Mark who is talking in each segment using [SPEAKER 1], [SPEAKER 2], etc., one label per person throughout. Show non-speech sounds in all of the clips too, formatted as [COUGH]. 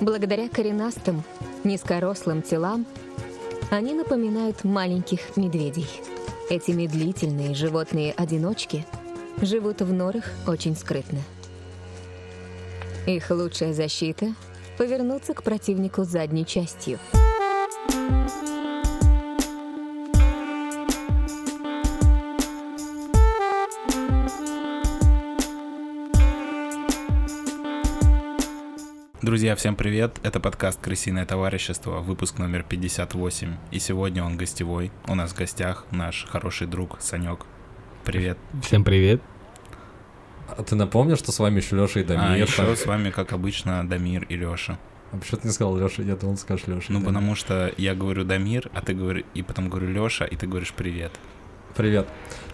[SPEAKER 1] Благодаря коренастым, низкорослым телам они напоминают маленьких медведей. Эти медлительные животные-одиночки живут в норах очень скрытно. Их лучшая защита — повернуться к противнику задней частью.
[SPEAKER 2] Друзья, всем привет! Это подкаст «Крысиное товарищество», выпуск номер 58. И сегодня он гостевой. У нас в гостях наш хороший друг Санек. Привет.
[SPEAKER 3] Всем привет.
[SPEAKER 4] А ты напомнишь, что с вами еще Леша и Дамир?
[SPEAKER 2] А еще с вами, как обычно, Дамир и Леша.
[SPEAKER 4] А почему ты не сказал Леша? Я думал, скажешь Леша.
[SPEAKER 2] Ну, потому что я говорю Дамир, а ты говоришь, и потом говорю Леша, и ты говоришь привет.
[SPEAKER 4] Привет.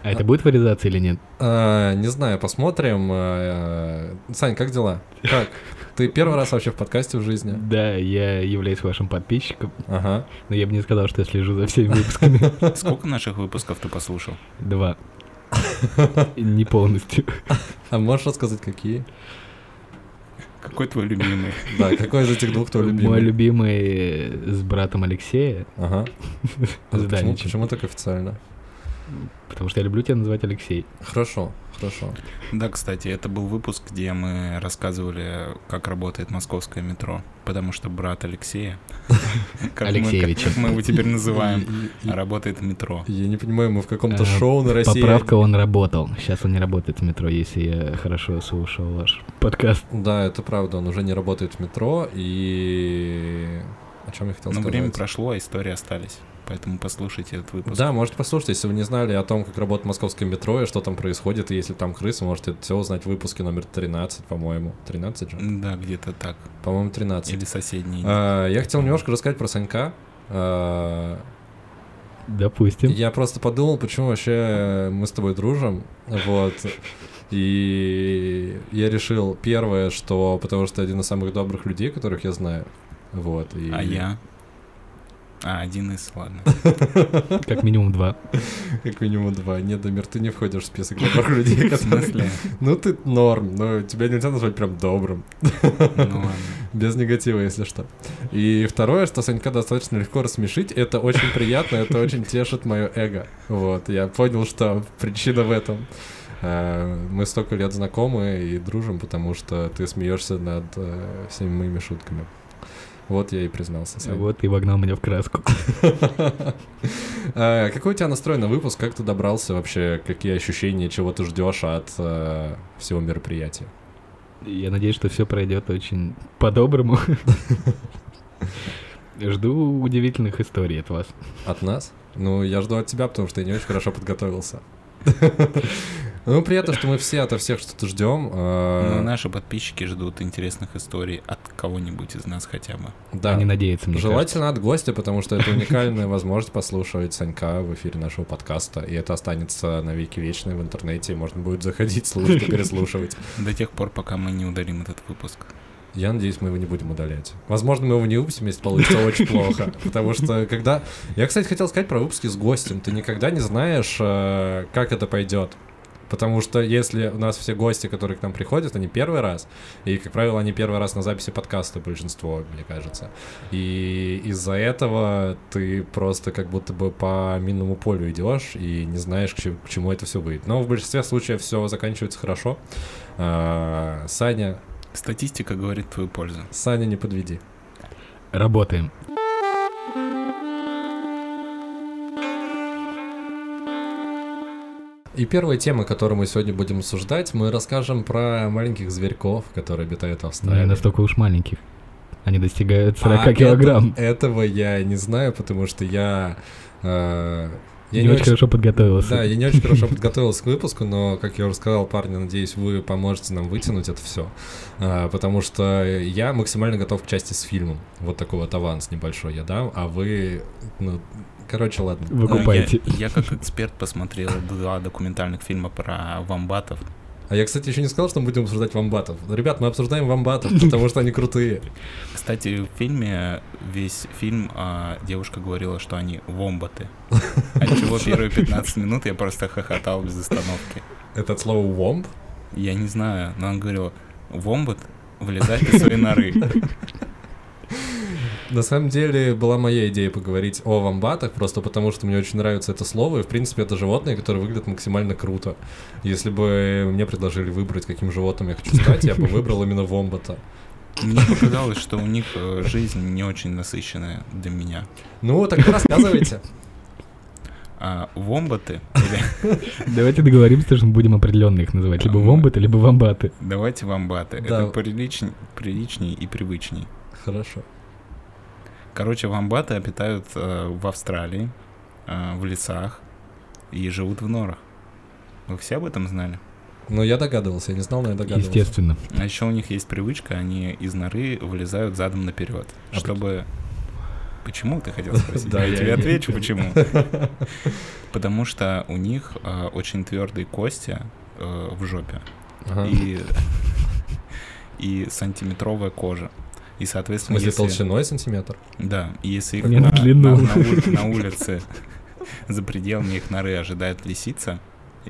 [SPEAKER 3] А это будет вырезаться или нет?
[SPEAKER 4] А, не знаю, посмотрим. А, Сань, как дела? [LAUGHS] Как? Ты первый раз вообще в подкасте в жизни?
[SPEAKER 3] Да, я являюсь вашим подписчиком.
[SPEAKER 4] Ага.
[SPEAKER 3] Но я бы не сказал, что я слежу за всеми выпусками. [LAUGHS]
[SPEAKER 2] Сколько наших выпусков ты послушал?
[SPEAKER 3] Два. Не полностью. [LAUGHS]
[SPEAKER 4] А можешь рассказать, какие?
[SPEAKER 2] Какой твой любимый? [LAUGHS]
[SPEAKER 4] Да, какой из этих двух твой любимый?
[SPEAKER 3] Мой любимый с братом Алексея.
[SPEAKER 4] Ага. А почему так официально?
[SPEAKER 3] Потому что я люблю тебя называть Алексей.
[SPEAKER 4] Хорошо, хорошо.
[SPEAKER 2] Да, кстати, это был выпуск, где мы рассказывали, как работает московское метро. Потому что брат Алексея, [LAUGHS] как мы,
[SPEAKER 3] Алексеевича.
[SPEAKER 2] как мы его теперь называем, [LAUGHS] работает в метро.
[SPEAKER 4] Я не понимаю, мы в каком-то
[SPEAKER 3] А,
[SPEAKER 4] шоу на России.
[SPEAKER 3] Поправка, он работал. Сейчас он не работает в метро, если я хорошо слушал ваш подкаст.
[SPEAKER 4] Да, это правда, он уже не работает в метро, и... О чем я хотел
[SPEAKER 2] Но
[SPEAKER 4] сказать?
[SPEAKER 2] время прошло, а истории остались. Поэтому послушайте этот выпуск.
[SPEAKER 4] Да, можете послушать, если вы не знали о том, как работает московское метро и что там происходит, и если там крысы, можете это все узнать в выпуске номер 13, по-моему. 13 же?
[SPEAKER 2] Да, где-то так.
[SPEAKER 4] По-моему, 13.
[SPEAKER 2] Или соседний.
[SPEAKER 4] А, я хотел немножко рассказать про Санька. А,
[SPEAKER 3] Допустим.
[SPEAKER 4] Я просто подумал, почему вообще мы с тобой дружим, вот. И я решил, первое, что потому что один из самых добрых людей, которых я знаю, вот. И...
[SPEAKER 2] А я? А, один из, ладно. [LAUGHS]
[SPEAKER 3] Как минимум два.
[SPEAKER 4] Как минимум два. Нет, Дамир, ты не входишь в список добрых людей,
[SPEAKER 2] В смысле?
[SPEAKER 4] Ну ты норм, но тебя нельзя назвать прям добрым.
[SPEAKER 2] Ну ладно.
[SPEAKER 4] Без негатива, если что. И второе, что Санька достаточно легко рассмешить, это очень приятно, это очень тешит мое эго. Вот, я понял, что причина в этом. А, Мы столько лет знакомы и дружим, потому что ты смеешься над э, всеми моими шутками. Вот я и признался. Сань.
[SPEAKER 3] Вот и вогнал меня в краску. [LAUGHS] [LAUGHS]
[SPEAKER 4] А, Какой у тебя настрой на выпуск? Как ты добрался вообще? Какие ощущения, чего ты ждешь от э, всего мероприятия?
[SPEAKER 3] Я надеюсь, что все пройдет очень по-доброму. [LAUGHS] Жду удивительных историй от вас.
[SPEAKER 4] От нас? Ну, я жду от тебя, потому что я не очень хорошо подготовился. Ну, приятно, что мы все ото всех что-то ждем.
[SPEAKER 2] Ну,
[SPEAKER 4] А,
[SPEAKER 2] наши подписчики ждут интересных историй от кого-нибудь из нас хотя бы.
[SPEAKER 4] Да.
[SPEAKER 3] Они надеются, мне
[SPEAKER 4] Желательно от гостя, потому что это уникальная возможность послушать Санька в эфире нашего подкаста. И это останется на веки вечные в интернете. и Можно будет заходить, слушать и переслушивать.
[SPEAKER 2] До тех пор, пока мы не удалим этот выпуск.
[SPEAKER 4] Я надеюсь, мы его не будем удалять. Возможно, мы его не выпустим, если получится очень плохо. Потому что когда... Я, кстати, хотел сказать про выпуски с гостем. Ты никогда не знаешь, э, как это пойдет. Потому что если у нас все гости, которые к нам приходят, они первый раз, и, как правило, они первый раз на записи подкаста, большинство, мне кажется. И из-за этого ты просто как будто бы по минному полю идешь и не знаешь, к чему, к чему это все выйдет. Но в большинстве случаев все заканчивается хорошо. А, Саня,
[SPEAKER 2] Статистика говорит твою пользу.
[SPEAKER 4] Саня, не подведи.
[SPEAKER 3] Работаем.
[SPEAKER 4] И первая тема, которую мы сегодня будем обсуждать, мы расскажем про маленьких зверьков, которые обитают в Австралии.
[SPEAKER 3] не настолько уж маленьких. Они достигают 40
[SPEAKER 4] А,
[SPEAKER 3] килограмм.
[SPEAKER 4] это- этого я не знаю, потому что я... э, я
[SPEAKER 3] не, очень хорошо подготовился.
[SPEAKER 4] Да, я не очень хорошо [LAUGHS] подготовился к выпуску, но, как я уже сказал, парни, надеюсь, вы поможете нам вытянуть это все. потому что я максимально готов к части с фильмом. Вот такой вот аванс небольшой я дам, а вы... Ну, короче, ладно.
[SPEAKER 3] Выкупайте.
[SPEAKER 2] Я, я как эксперт посмотрел два документальных фильма про вамбатов.
[SPEAKER 4] А я, кстати, еще не сказал, что мы будем обсуждать вамбатов. Ребят, мы обсуждаем вамбатов, [LAUGHS] потому что они крутые.
[SPEAKER 2] Кстати, в фильме, весь фильм а, девушка говорила, что они вомбаты. [LAUGHS] Отчего первые 15 минут я просто хохотал без остановки.
[SPEAKER 4] Это от слова вомб?
[SPEAKER 2] Я не знаю, но она говорила, вомбат вылезает из своей норы. [LAUGHS]
[SPEAKER 4] На самом деле была моя идея поговорить о вамбатах, просто потому что мне очень нравится это слово, и в принципе это животные, которые выглядят максимально круто. Если бы мне предложили выбрать, каким животным я хочу стать, я бы выбрал именно вомбата.
[SPEAKER 2] Мне показалось, что у них э, жизнь не очень насыщенная для меня.
[SPEAKER 4] Ну, тогда рассказывайте.
[SPEAKER 2] А вомбаты, [LAUGHS]
[SPEAKER 3] Давайте договоримся, что мы будем определенно их называть. Либо
[SPEAKER 2] Ага.
[SPEAKER 3] вомбаты, либо вамбаты.
[SPEAKER 2] давайте вамбаты.
[SPEAKER 4] Да.
[SPEAKER 2] Это приличней и привычней.
[SPEAKER 4] Хорошо.
[SPEAKER 2] Короче, вамбаты обитают э, в Австралии, э, в лесах и живут в норах. Вы все об этом знали?
[SPEAKER 4] Ну, я догадывался, я не знал, но я догадывался.
[SPEAKER 3] Естественно.
[SPEAKER 2] А еще у них есть привычка, они из норы вылезают задом наперед,
[SPEAKER 4] А
[SPEAKER 2] чтобы... Почему ты хотел [LAUGHS] спросить?
[SPEAKER 4] Да,
[SPEAKER 2] я, тебе отвечу, почему. [LAUGHS] Потому что у них э, очень твердые кости э, в жопе и сантиметровая кожа. И, соответственно, если...
[SPEAKER 4] толщиной сантиметр?
[SPEAKER 2] Да, и если их на,
[SPEAKER 3] на
[SPEAKER 2] на- на ули- на улице [LAUGHS] за пределами их норы ожидает лисица,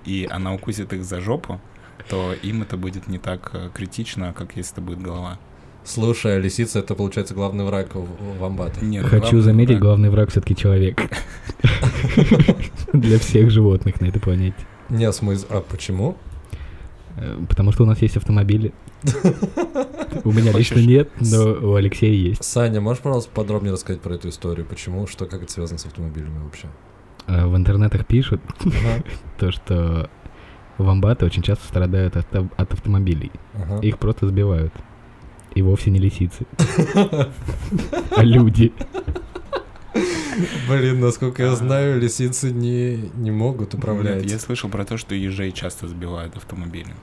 [SPEAKER 2] и она укусит их за жопу, то им это будет не так э, критично, как если это будет голова.
[SPEAKER 4] Слушай, а лисица — это, получается, главный враг в- в вамбата.
[SPEAKER 2] Нет,
[SPEAKER 3] Хочу заметить,
[SPEAKER 2] да.
[SPEAKER 3] главный враг все-таки человек. Для всех животных на этой планете.
[SPEAKER 4] Не, смысл... А почему?
[SPEAKER 3] Э, Потому что у нас есть автомобили. [LAUGHS] У меня лично нет, но у Алексея есть.
[SPEAKER 4] Саня, можешь, пожалуйста, подробнее рассказать про эту историю? Почему? Что, как это связано с автомобилями вообще?
[SPEAKER 3] Э, В интернетах пишут [LAUGHS] то, что вамбаты очень часто страдают от, ав- от автомобилей.
[SPEAKER 4] ага.
[SPEAKER 3] Их просто сбивают. И вовсе не лисицы. [LAUGHS] А люди.
[SPEAKER 4] Блин, насколько я знаю, лисицы не, не могут управлять.
[SPEAKER 2] Нет, я слышал про то, что ежей часто сбивают автомобили.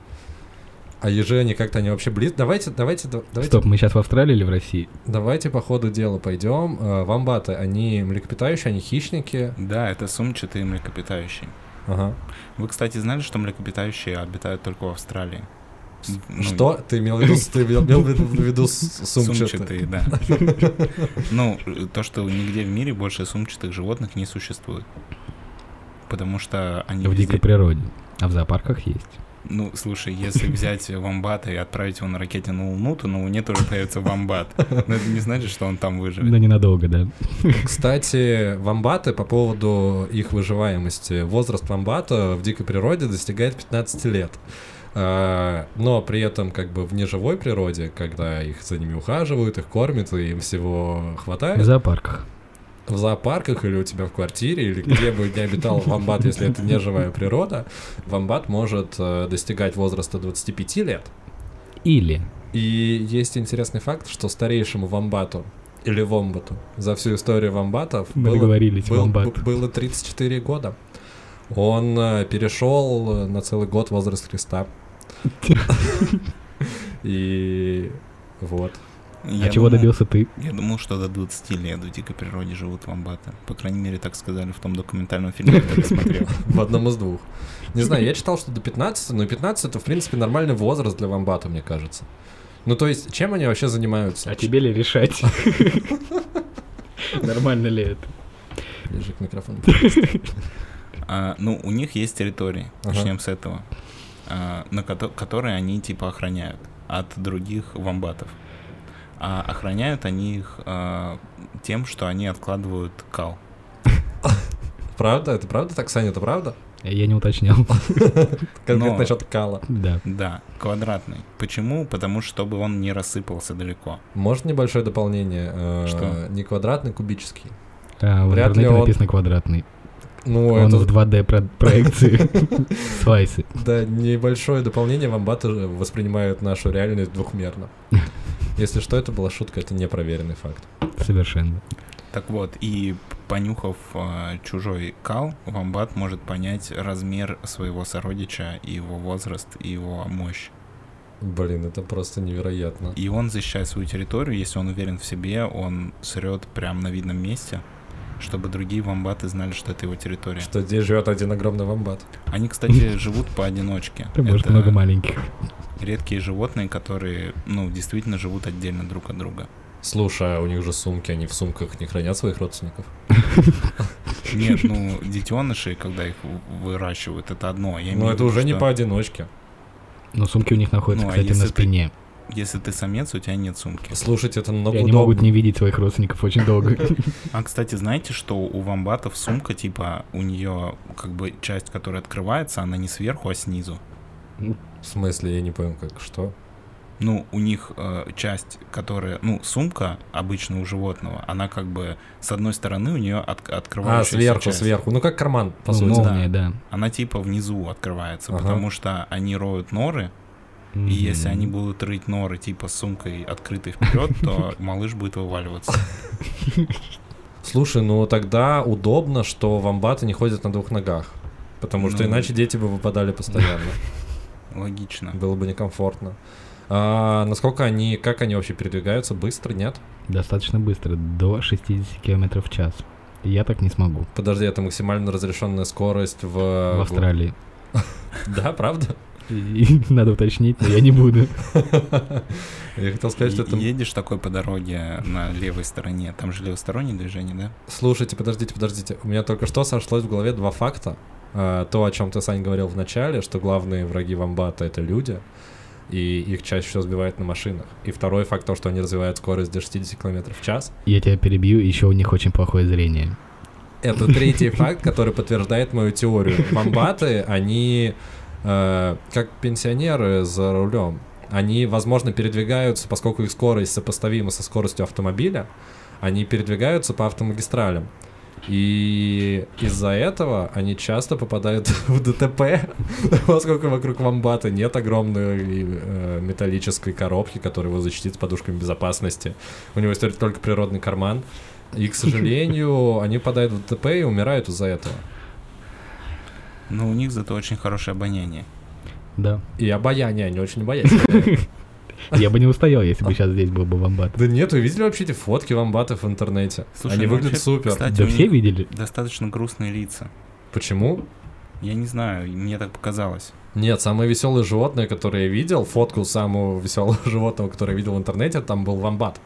[SPEAKER 4] А ежи, они как-то, они вообще близ... Давайте, давайте, да- давайте,
[SPEAKER 3] Стоп, мы сейчас в Австралии или в России?
[SPEAKER 4] давайте по ходу дела пойдем. Э, Вамбаты, они млекопитающие, они хищники.
[SPEAKER 2] Да, это сумчатые млекопитающие.
[SPEAKER 4] Ага.
[SPEAKER 2] Вы, кстати, знали, что млекопитающие обитают только в Австралии? Ну,
[SPEAKER 4] Что? Ты имел в виду, ты имел в виду- сумчатые?
[SPEAKER 2] Сумчатые, да. [LAUGHS] Ну, то, что нигде в мире больше сумчатых животных не существует. Потому что они
[SPEAKER 3] В дикой природе. А в зоопарках есть.
[SPEAKER 2] Ну, слушай, если взять вамбата и отправить его на ракете на Луну, то на Луне тоже появится вамбат. Но это не значит, что он там
[SPEAKER 3] Но
[SPEAKER 2] выживет.
[SPEAKER 3] ненадолго, да.
[SPEAKER 4] Кстати, вамбаты по поводу их выживаемости. Возраст вамбата в дикой природе достигает 15 лет. А, Но при этом как бы в неживой природе, когда их за ними ухаживают, их кормят, и им всего
[SPEAKER 3] В
[SPEAKER 4] хватает,
[SPEAKER 3] зоопарках.
[SPEAKER 4] В зоопарках или у тебя в квартире, или где бы ни обитал вамбат, если это не живая природа, вамбат может э, достигать возраста 25 лет.
[SPEAKER 3] Или
[SPEAKER 4] И есть интересный факт, что старейшему вамбату или вомбату за всю историю вамбатов
[SPEAKER 3] мы
[SPEAKER 4] было,
[SPEAKER 3] договорились,
[SPEAKER 4] был-
[SPEAKER 3] вамбат.
[SPEAKER 4] было 34 года. Он э, перешел э, на целый год возраст Христа. [LAUGHS] И вот.
[SPEAKER 2] Я
[SPEAKER 3] А чего
[SPEAKER 2] думал-
[SPEAKER 3] добился ты?
[SPEAKER 2] Я думал, что до 20 лет в дикой природе живут вамбаты. По крайней мере, так сказали в том документальном фильме, который я смотрел. [LAUGHS]
[SPEAKER 4] В одном из двух. Не знаю, я читал, что до 15, но 15 это, в принципе, нормальный возраст для вамбата, мне кажется. Ну, то есть, чем они вообще занимаются?
[SPEAKER 3] А тебе ли решать? [LAUGHS] Нормально ли это?
[SPEAKER 4] Ближе к микрофону. [LAUGHS]
[SPEAKER 2] А, ну, у них есть территории, начнем с этого, а, на кото- которые они типа охраняют от других вамбатов. А охраняют они их а, тем, что они откладывают кал. [LAUGHS]
[SPEAKER 4] Правда? Это правда так, Саня, это правда?
[SPEAKER 3] Я не уточнял. [LAUGHS]
[SPEAKER 4] Как
[SPEAKER 2] Но-
[SPEAKER 4] насчет кала?
[SPEAKER 3] Да.
[SPEAKER 2] Да, квадратный. Почему? Потому что чтобы он не рассыпался далеко.
[SPEAKER 4] Может небольшое дополнение? Э,
[SPEAKER 2] Что?
[SPEAKER 4] Не квадратный, кубический.
[SPEAKER 3] А, в
[SPEAKER 4] Вряд ли
[SPEAKER 3] интернете написано квадратный.
[SPEAKER 4] Ну,
[SPEAKER 3] Он
[SPEAKER 4] это,
[SPEAKER 3] в 2D про- [LAUGHS] проекции. Слайсы.
[SPEAKER 4] да, небольшое дополнение. Вамбаты воспринимают нашу реальность двухмерно. Если что, это была шутка, это непроверенный факт.
[SPEAKER 3] Совершенно.
[SPEAKER 2] Так вот, и понюхав а, чужой кал, вамбат может понять размер своего сородича, и его возраст, и его мощь.
[SPEAKER 4] Блин, это просто невероятно.
[SPEAKER 2] И он защищает свою территорию, если он уверен в себе, он срет прямо на видном месте, чтобы другие вамбаты знали, что это его территория.
[SPEAKER 4] Что здесь живет один огромный вамбат.
[SPEAKER 2] Они, кстати, живут поодиночке.
[SPEAKER 3] Ты может много маленьких.
[SPEAKER 2] Редкие животные, которые, ну, действительно живут отдельно друг от друга.
[SPEAKER 4] Слушай, а у них же сумки, они в сумках не хранят своих родственников. [LAUGHS]
[SPEAKER 2] Нет, ну, детеныши, когда их выращивают, это одно.
[SPEAKER 4] Но
[SPEAKER 2] в
[SPEAKER 4] это уже не поодиночке.
[SPEAKER 3] Но сумки у них находятся,
[SPEAKER 2] Ну, а
[SPEAKER 3] кстати, на спине.
[SPEAKER 2] если ты самец, у тебя нет сумки.
[SPEAKER 4] Слушайте, это
[SPEAKER 3] И
[SPEAKER 4] намного
[SPEAKER 3] они могут не видеть своих родственников очень долго. [LAUGHS]
[SPEAKER 2] А, кстати, знаете, что у вамбатов сумка, типа, у нее как бы часть, которая открывается, она не сверху, а снизу.
[SPEAKER 4] В смысле, я не понял, как что?
[SPEAKER 2] Ну, у них э, часть, которая, ну, сумка обычно у животного, она как бы с одной стороны у нее от,
[SPEAKER 4] А,
[SPEAKER 2] открывающаяся
[SPEAKER 4] сверху,
[SPEAKER 2] часть.
[SPEAKER 4] сверху. Ну, как карман, по
[SPEAKER 3] Ну,
[SPEAKER 4] сути.
[SPEAKER 3] молния, да.
[SPEAKER 2] Она типа внизу открывается,
[SPEAKER 4] Ага.
[SPEAKER 2] потому что они роют норы, и если они будут рыть норы типа с сумкой открытой вперед, то [LAUGHS] малыш будет вываливаться.
[SPEAKER 4] Слушай, ну тогда удобно, что вамбаты не ходят на двух ногах. Потому что
[SPEAKER 2] Ну.
[SPEAKER 4] иначе дети бы выпадали постоянно. [LAUGHS]
[SPEAKER 2] Логично.
[SPEAKER 4] Было бы некомфортно. А насколько они, как они вообще передвигаются? Быстро, нет?
[SPEAKER 3] Достаточно быстро, до 60 км в час. Я так не смогу.
[SPEAKER 4] Подожди, это максимально разрешенная скорость в...
[SPEAKER 3] В Австралии. [LAUGHS]
[SPEAKER 4] Да, правда?
[SPEAKER 3] Надо уточнить, но я не буду. [LAUGHS]
[SPEAKER 4] Я хотел сказать, что.
[SPEAKER 2] Е- Едешь такой по дороге на левой стороне, там же левостороннее движение, да?
[SPEAKER 4] Слушайте, подождите, подождите. У меня только что сошлось в голове два факта. А, То, о чем ты, Сань, говорил в начале, что главные враги вамбата — это люди, и их чаще всего сбивают на машинах. И второй факт то, что они развивают скорость до 60 км в час.
[SPEAKER 3] Я тебя перебью, еще у них очень плохое зрение.
[SPEAKER 4] Это третий факт, который подтверждает мою теорию. Вамбаты, они э, как пенсионеры за рулем. Они, возможно, передвигаются, поскольку их скорость сопоставима со скоростью автомобиля, они передвигаются по автомагистралям. И из-за этого они часто попадают [LAUGHS] в ДТП, [LAUGHS] поскольку вокруг вамбата нет огромной э, металлической коробки, которая его защитит с подушками безопасности. У него есть только природный карман. И, к [LAUGHS] сожалению, они попадают в ДТП и умирают из-за этого.
[SPEAKER 2] Но у них зато очень хорошее обоняние.
[SPEAKER 3] Да.
[SPEAKER 4] И обаяние, они очень боятся.
[SPEAKER 3] Я бы не устоял, если бы сейчас здесь был бы вамбат.
[SPEAKER 4] Да нет, вы видели вообще эти фотки вамбатов в интернете?
[SPEAKER 2] Слушай,
[SPEAKER 4] Они
[SPEAKER 2] ну
[SPEAKER 4] выглядят
[SPEAKER 2] вообще,
[SPEAKER 4] супер.
[SPEAKER 2] Кстати,
[SPEAKER 3] Да все видели?
[SPEAKER 2] достаточно грустные лица.
[SPEAKER 4] Почему?
[SPEAKER 2] Я не знаю, мне так показалось.
[SPEAKER 4] Нет, самое веселое животное, которое я видел, фотку самого веселого [LAUGHS] животного, которое я видел в интернете, там был вамбат.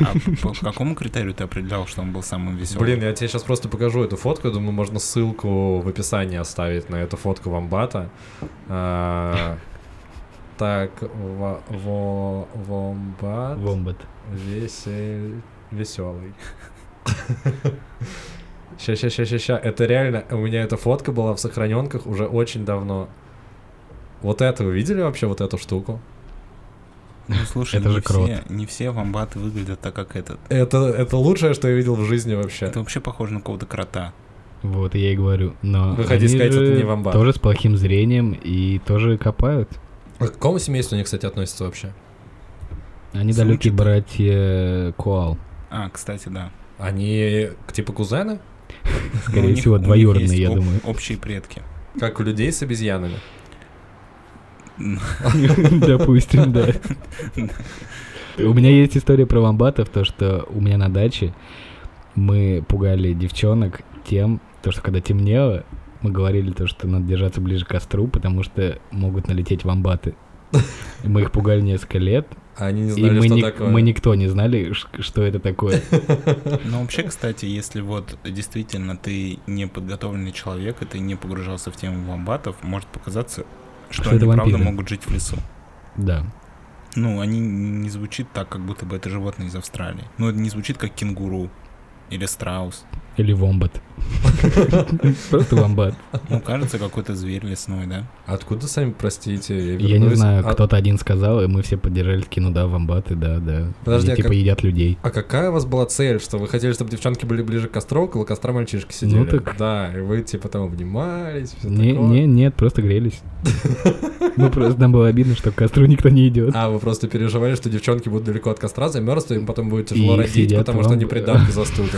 [SPEAKER 2] А по какому критерию ты определял, что он был самым веселым?
[SPEAKER 4] Блин, я тебе сейчас просто покажу эту фотку, я думаю, можно ссылку в описании оставить на эту фотку вамбата. А, Так, ва- во- вомбат
[SPEAKER 3] Вомбат.
[SPEAKER 4] весел... веселый. Ща, ща, ща, ща, ща. Это реально, у меня эта фотка была в сохраненках уже очень давно. Вот это вы видели вообще, вот эту штуку?
[SPEAKER 2] Ну, слушай,
[SPEAKER 3] Это
[SPEAKER 2] не,
[SPEAKER 3] же крот.
[SPEAKER 2] все, не все вамбаты выглядят так, как этот.
[SPEAKER 4] Это, это лучшее, что я видел в жизни вообще.
[SPEAKER 2] Это вообще похоже на какого-то крота.
[SPEAKER 3] Вот, я и говорю. Но
[SPEAKER 4] Вы хотите
[SPEAKER 3] они
[SPEAKER 4] сказать, это не вамбат?
[SPEAKER 3] Тоже с плохим зрением и тоже копают.
[SPEAKER 4] К какому семейству они, кстати, относятся вообще?
[SPEAKER 3] Они далекие братья Коал.
[SPEAKER 2] А, кстати, да.
[SPEAKER 4] Они типа кузены?
[SPEAKER 2] Но
[SPEAKER 3] Скорее всего, двоюродные, я думаю.
[SPEAKER 2] Общие предки.
[SPEAKER 4] Как у людей с обезьянами. [LAUGHS]
[SPEAKER 3] Допустим, да. У меня есть история про вамбатов, то что у меня на даче мы пугали девчонок тем, то что когда темнело, мы говорили то, что надо держаться ближе к костру, потому что могут налететь вамбаты. И мы их пугали несколько лет,
[SPEAKER 4] А Они не
[SPEAKER 3] и
[SPEAKER 4] знали,
[SPEAKER 3] мы,
[SPEAKER 4] что
[SPEAKER 3] ник-
[SPEAKER 4] такое.
[SPEAKER 3] мы никто не знали, ш- что это такое.
[SPEAKER 2] Но вообще, кстати, если вот действительно ты не подготовленный человек, и ты не погружался в тему вамбатов, может показаться, что,
[SPEAKER 3] Что
[SPEAKER 2] они правда могут жить в лесу.
[SPEAKER 3] Да.
[SPEAKER 2] Ну, они не звучит так, как будто бы это животное из Австралии. Ну, это не звучит как кенгуру или страус.
[SPEAKER 3] Или вомбат. [LAUGHS] Просто вомбат.
[SPEAKER 2] Ну, кажется, какой-то зверь лесной, да?
[SPEAKER 4] Откуда сами, простите?
[SPEAKER 3] Я не знаю,
[SPEAKER 4] А-
[SPEAKER 3] кто-то один сказал, и мы все поддержали, такие, ну да, вомбаты, да, да.
[SPEAKER 4] Подожди, а
[SPEAKER 3] типа едят людей.
[SPEAKER 4] А какая у вас была цель? Что вы хотели, чтобы девчонки были ближе к костру, около костра мальчишки сидели?
[SPEAKER 3] Ну так-
[SPEAKER 4] Да, и вы типа там обнимались, все
[SPEAKER 3] Не,
[SPEAKER 4] такое.
[SPEAKER 3] не, нет, просто грелись. Ну, просто нам было обидно, что к костру никто не идет.
[SPEAKER 4] А, вы просто переживали, что девчонки будут далеко от костра, замерзнут, им потом будет тяжело родить, потому что они придавки застудят.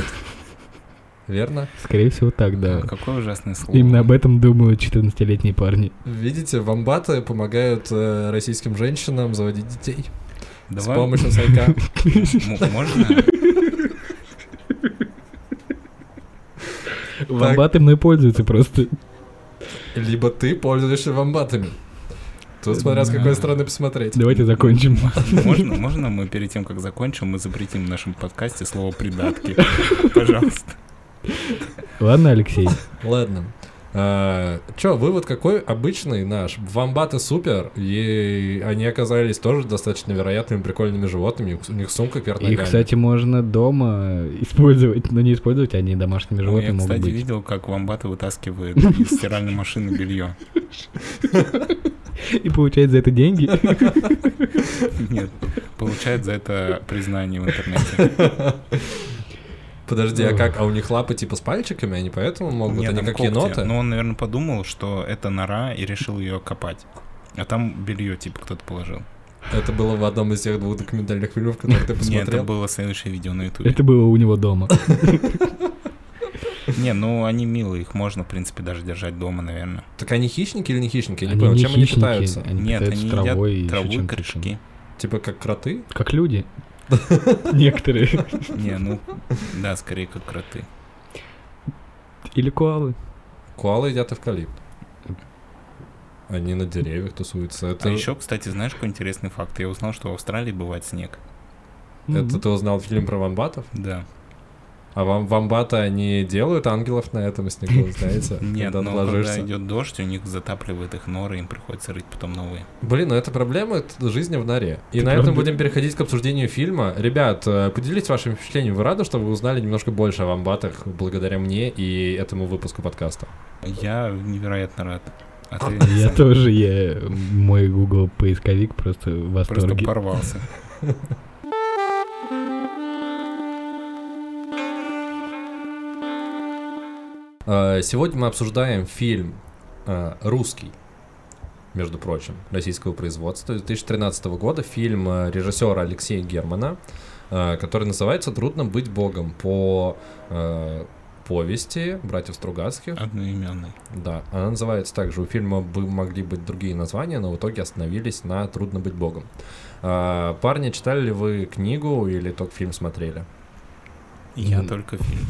[SPEAKER 4] Верно?
[SPEAKER 3] Скорее всего, так, да.
[SPEAKER 2] Какое ужасное слово.
[SPEAKER 3] Именно об этом думают 14-летние парни.
[SPEAKER 4] Видите, вамбаты помогают э, российским женщинам заводить детей с
[SPEAKER 2] Давай,
[SPEAKER 4] помощью сайка. [LAUGHS]
[SPEAKER 2] можно?
[SPEAKER 3] Вомбаты мной пользуются просто.
[SPEAKER 4] Либо ты пользуешься вамбатами. Тут смотря с какой стороны посмотреть.
[SPEAKER 3] Давайте закончим.
[SPEAKER 2] Можно, можно мы перед тем, как закончим, мы запретим в нашем подкасте слово «придатки»? [LAUGHS] Пожалуйста.
[SPEAKER 3] Ладно, Алексей.
[SPEAKER 4] Ладно. А, Че, вывод какой? Обычный наш. Вамбаты супер, и они оказались тоже достаточно невероятными, прикольными животными. У них сумка кверх
[SPEAKER 3] Их,
[SPEAKER 4] ногами.
[SPEAKER 3] кстати, можно дома использовать, но не использовать, они домашними
[SPEAKER 2] Ну,
[SPEAKER 3] животными
[SPEAKER 2] я,
[SPEAKER 3] могут
[SPEAKER 2] кстати,
[SPEAKER 3] быть.
[SPEAKER 2] видел, как вамбаты вытаскивают из стиральной машины белье. [LAUGHS]
[SPEAKER 3] И получает за это деньги.
[SPEAKER 2] Нет, получает за это признание в интернете.
[SPEAKER 4] Подожди, а как? А у них лапы типа с пальчиками, они поэтому могут?
[SPEAKER 2] Нет,
[SPEAKER 4] они как
[SPEAKER 2] когти.
[SPEAKER 4] еноты?
[SPEAKER 2] Ну, он, наверное, подумал, что это нора и решил ее копать. А там белье, типа, кто-то положил.
[SPEAKER 4] Это было в одном из тех двух документальных фильмов, которые ты
[SPEAKER 2] Нет, это
[SPEAKER 4] посмотрел.
[SPEAKER 2] было следующее видео на ютубе.
[SPEAKER 3] Это было у него дома. [LAUGHS]
[SPEAKER 2] Не, ну они милые, их можно, в принципе, даже держать дома, наверное.
[SPEAKER 4] Так они хищники или не хищники? Я не
[SPEAKER 3] Они
[SPEAKER 4] понял,
[SPEAKER 3] не
[SPEAKER 4] чем они питаются?
[SPEAKER 3] они
[SPEAKER 2] Нет, они едят траву и корешки.
[SPEAKER 4] Типа как кроты?
[SPEAKER 3] Как люди. [LAUGHS] Некоторые.
[SPEAKER 2] Не, ну, да, скорее как кроты.
[SPEAKER 3] Или коалы.
[SPEAKER 4] Коалы едят эвкалипт. Они на деревьях тусуются. Это,
[SPEAKER 2] А еще, кстати, знаешь, какой интересный факт? Я узнал, что в Австралии бывает снег.
[SPEAKER 4] это ты узнал фильм про вамбатов?
[SPEAKER 2] Да.
[SPEAKER 4] А вам вамбаты, они делают ангелов на этом снегу, [LAUGHS] знаете?
[SPEAKER 2] Нет,
[SPEAKER 4] когда
[SPEAKER 2] но когда идет дождь, у них затапливает их норы, им приходится рыть потом новые.
[SPEAKER 4] Блин, ну это проблема это жизни в норе. И
[SPEAKER 3] Ты
[SPEAKER 4] на этом будем переходить к обсуждению фильма. Ребят, э, поделитесь вашими впечатлениями. Вы рады, что вы узнали немножко больше о вамбатах благодаря мне и этому выпуску подкаста?
[SPEAKER 2] Я невероятно рад. А ты,
[SPEAKER 3] Я тоже, я мой Google поисковик просто в
[SPEAKER 2] просто
[SPEAKER 3] восторге.
[SPEAKER 2] порвался. [LAUGHS]
[SPEAKER 4] Сегодня мы обсуждаем фильм э, русский, между прочим, российского производства 2013 года. Фильм э, режиссера Алексея Германа, э, который называется «Трудно быть богом» по э, повести братьев Стругацких.
[SPEAKER 2] Одноименный.
[SPEAKER 4] Да, она называется также. У фильма бы могли быть другие названия, но в итоге остановились на «Трудно быть богом». Парни, читали ли вы книгу или только фильм смотрели?
[SPEAKER 2] Я
[SPEAKER 3] М.
[SPEAKER 2] только фильм.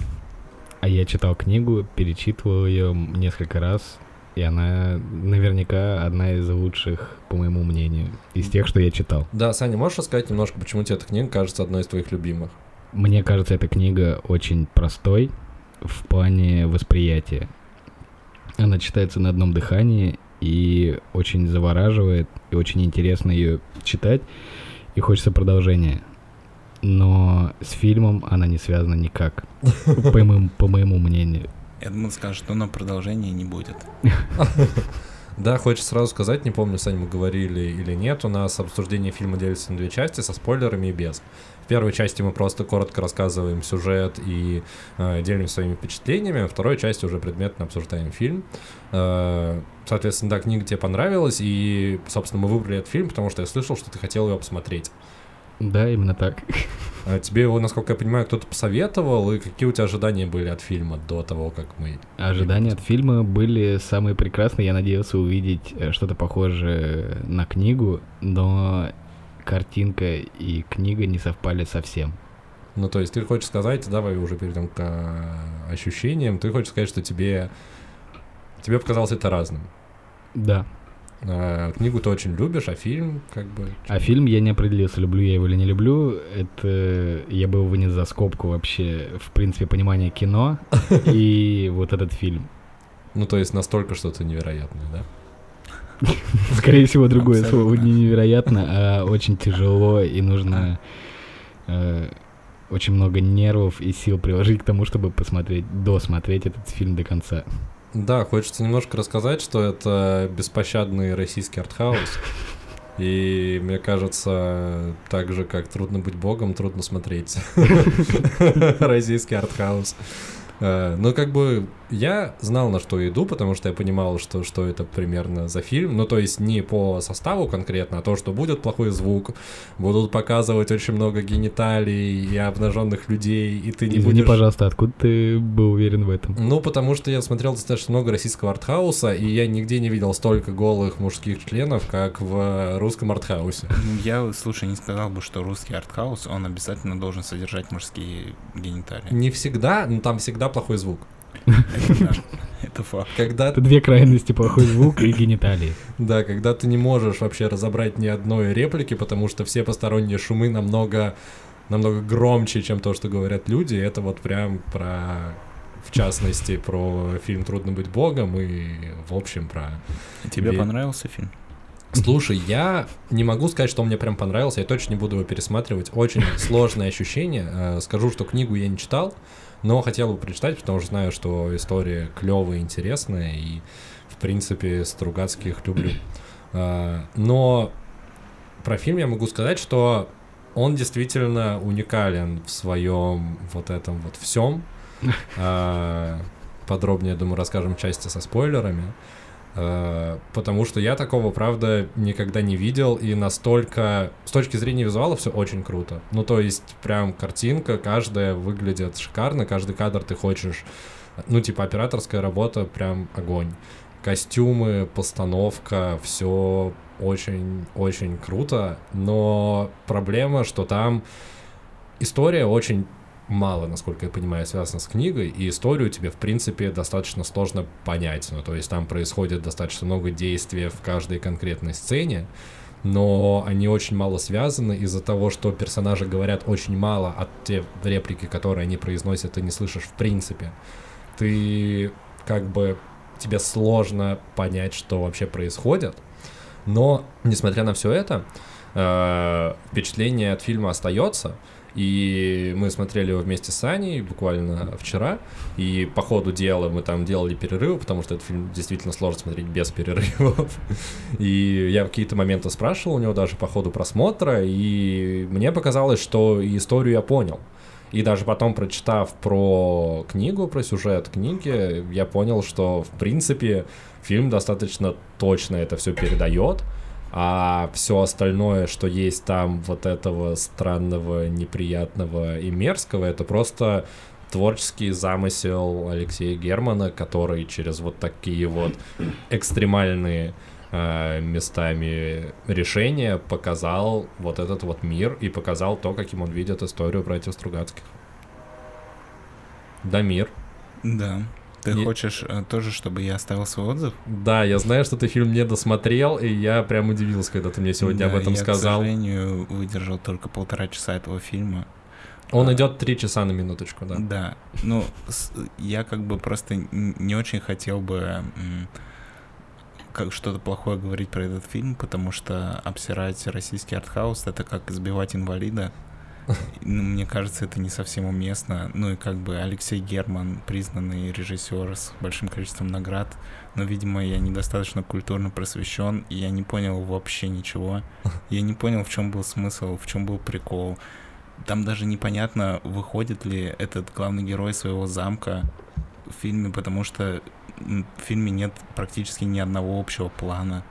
[SPEAKER 3] А я читал книгу, перечитывал ее несколько раз, и она наверняка одна из лучших, по моему мнению, из тех, что я читал.
[SPEAKER 4] Да, Саня, можешь рассказать немножко, почему тебе эта книга кажется одной из твоих любимых?
[SPEAKER 3] Мне кажется, эта книга очень простой в плане восприятия. Она читается на одном дыхании и очень завораживает, и очень интересно ее читать, и хочется продолжения. Но с фильмом она не связана никак, по моему, по моему мнению.
[SPEAKER 2] Я думал, скажешь, что на продолжение не будет. [LAUGHS]
[SPEAKER 4] Да, хочется сразу сказать, не помню, Саня, мы говорили или нет, у нас обсуждение фильма делится на две части, со спойлерами и без. В первой части мы просто коротко рассказываем сюжет и э, делимся своими впечатлениями, во второй части уже предметно обсуждаем фильм. Э, соответственно, да, книга тебе понравилась, и, собственно, мы выбрали этот фильм, потому что я слышал, что ты хотел его посмотреть.
[SPEAKER 3] Да, именно так.
[SPEAKER 4] А тебе его, насколько я понимаю, кто-то посоветовал, и какие у тебя ожидания были от фильма до того, как мы...
[SPEAKER 3] Ожидания от фильма были самые прекрасные. Я надеялся увидеть э, что-то похожее на книгу, но картинка и книга не совпали совсем.
[SPEAKER 4] Ну, то есть ты хочешь сказать, давай уже перейдем к а, ощущениям, ты хочешь сказать, что тебе, тебе показалось это разным.
[SPEAKER 3] Да.
[SPEAKER 4] А, книгу ты очень любишь, а фильм как бы...
[SPEAKER 3] А фильм я не определился, люблю я его или не люблю. Это я бы его вынес за скобку вообще, в принципе, понимания кино [LAUGHS] и вот этот фильм.
[SPEAKER 4] Ну, то есть настолько что-то невероятное, да? [LAUGHS]
[SPEAKER 3] Скорее всего, другое слово не невероятно, а очень тяжело и нужно э, очень много нервов и сил приложить к тому, чтобы посмотреть, досмотреть этот фильм до конца.
[SPEAKER 4] Да, хочется немножко рассказать, что это беспощадный российский артхаус. И мне кажется, так же, как трудно быть богом, трудно смотреть [LAUGHS] российский артхаус. Э, Ну, как бы, я знал, на что иду, потому что я понимал, что, что это примерно за фильм. Ну, то есть не по составу конкретно, а то, что будет плохой звук, будут показывать очень много гениталий и обнаженных людей, и ты не
[SPEAKER 3] Извини,
[SPEAKER 4] будешь...
[SPEAKER 3] пожалуйста, откуда ты был уверен в этом?
[SPEAKER 4] Ну, потому что я смотрел достаточно много российского артхауса, и я нигде не видел столько голых мужских членов, как в русском артхаусе.
[SPEAKER 2] Ну, Я, слушай, не сказал бы, что русский артхаус, он обязательно должен содержать мужские гениталии.
[SPEAKER 4] Не всегда, но там всегда плохой звук. [LAUGHS]
[SPEAKER 2] Это факт.
[SPEAKER 4] Когда,
[SPEAKER 3] Это две крайности, плохой звук и гениталии.
[SPEAKER 4] да, когда ты не можешь вообще разобрать ни одной реплики, потому что все посторонние шумы намного, намного громче, чем то, что говорят люди, это вот прям про в частности, про фильм «Трудно быть богом» и, в общем, про...
[SPEAKER 2] Тебе
[SPEAKER 4] Ве-
[SPEAKER 2] понравился фильм?
[SPEAKER 4] Слушай, я не могу сказать, что он мне прям понравился, я точно не буду его пересматривать. Очень сложное ощущение. Э, Скажу, что книгу я не читал, но хотел бы прочитать, потому что знаю, что история клевая, интересная, и, в принципе, Стругацких люблю. Э, [CLEARS THROAT] Но про фильм я могу сказать, что он действительно уникален в своем вот этом вот всем. [LAUGHS] Подробнее, думаю, расскажем в части со спойлерами. Э, Потому что я такого, правда, никогда не видел, и настолько... С точки зрения визуала все очень круто. Ну, то есть, прям картинка, каждая выглядит шикарно, каждый кадр ты хочешь... Ну, типа, операторская работа прям огонь. Костюмы, постановка, все очень-очень круто, но проблема, что там история очень мало, насколько я понимаю, связана с книгой, и историю тебе, в принципе, достаточно сложно понять. Ну, то есть там происходит достаточно много действий в каждой конкретной сцене, но они очень мало связаны из-за того, что персонажи говорят очень мало, а те реплики, которые они произносят, ты не слышишь в принципе. Ты как бы тебе сложно понять, что вообще происходит. Но, несмотря на все это, э, впечатление от фильма остается. И мы смотрели его вместе с Аней буквально вчера. И по ходу дела мы там делали перерывы, потому что этот фильм действительно сложно смотреть без перерывов. [LAUGHS] И я какие-то моменты спрашивал у него даже по ходу просмотра, и мне показалось, что историю я понял. И даже потом, прочитав про книгу, про сюжет книги, я понял, что, в принципе, фильм достаточно точно это все передает, а все остальное, что есть там вот этого странного, неприятного и мерзкого, это просто творческий замысел Алексея Германа, который через вот такие вот экстремальные э, местами решения показал вот этот вот мир и показал то, каким он видит историю братьев Стругацких. Дамир.
[SPEAKER 2] Да. Ты
[SPEAKER 4] И-
[SPEAKER 2] хочешь э, тоже, чтобы я оставил свой отзыв?
[SPEAKER 4] Да, я знаю, что ты фильм не досмотрел, и я прям удивился, когда ты мне сегодня об
[SPEAKER 2] Да,
[SPEAKER 4] этом
[SPEAKER 2] я,
[SPEAKER 4] сказал.
[SPEAKER 2] к сожалению, выдержал только полтора часа этого фильма.
[SPEAKER 4] Он
[SPEAKER 2] А.
[SPEAKER 4] идет три часа на минуточку, да.
[SPEAKER 2] Да. Ну, я как бы просто не очень хотел бы как что-то плохое говорить про этот фильм, потому что обсирать российский артхаус — это как избивать инвалида. [LAUGHS] Ну, мне кажется, это не совсем уместно. Ну и как бы Алексей Герман, признанный режиссер с большим количеством наград, но, видимо, я недостаточно культурно просвещен, и я не понял вообще ничего. [LAUGHS] Я не понял, в чем был смысл, в чем был прикол. Там даже непонятно, выходит ли этот главный герой своего замка в фильме, потому что в фильме нет практически ни одного общего плана.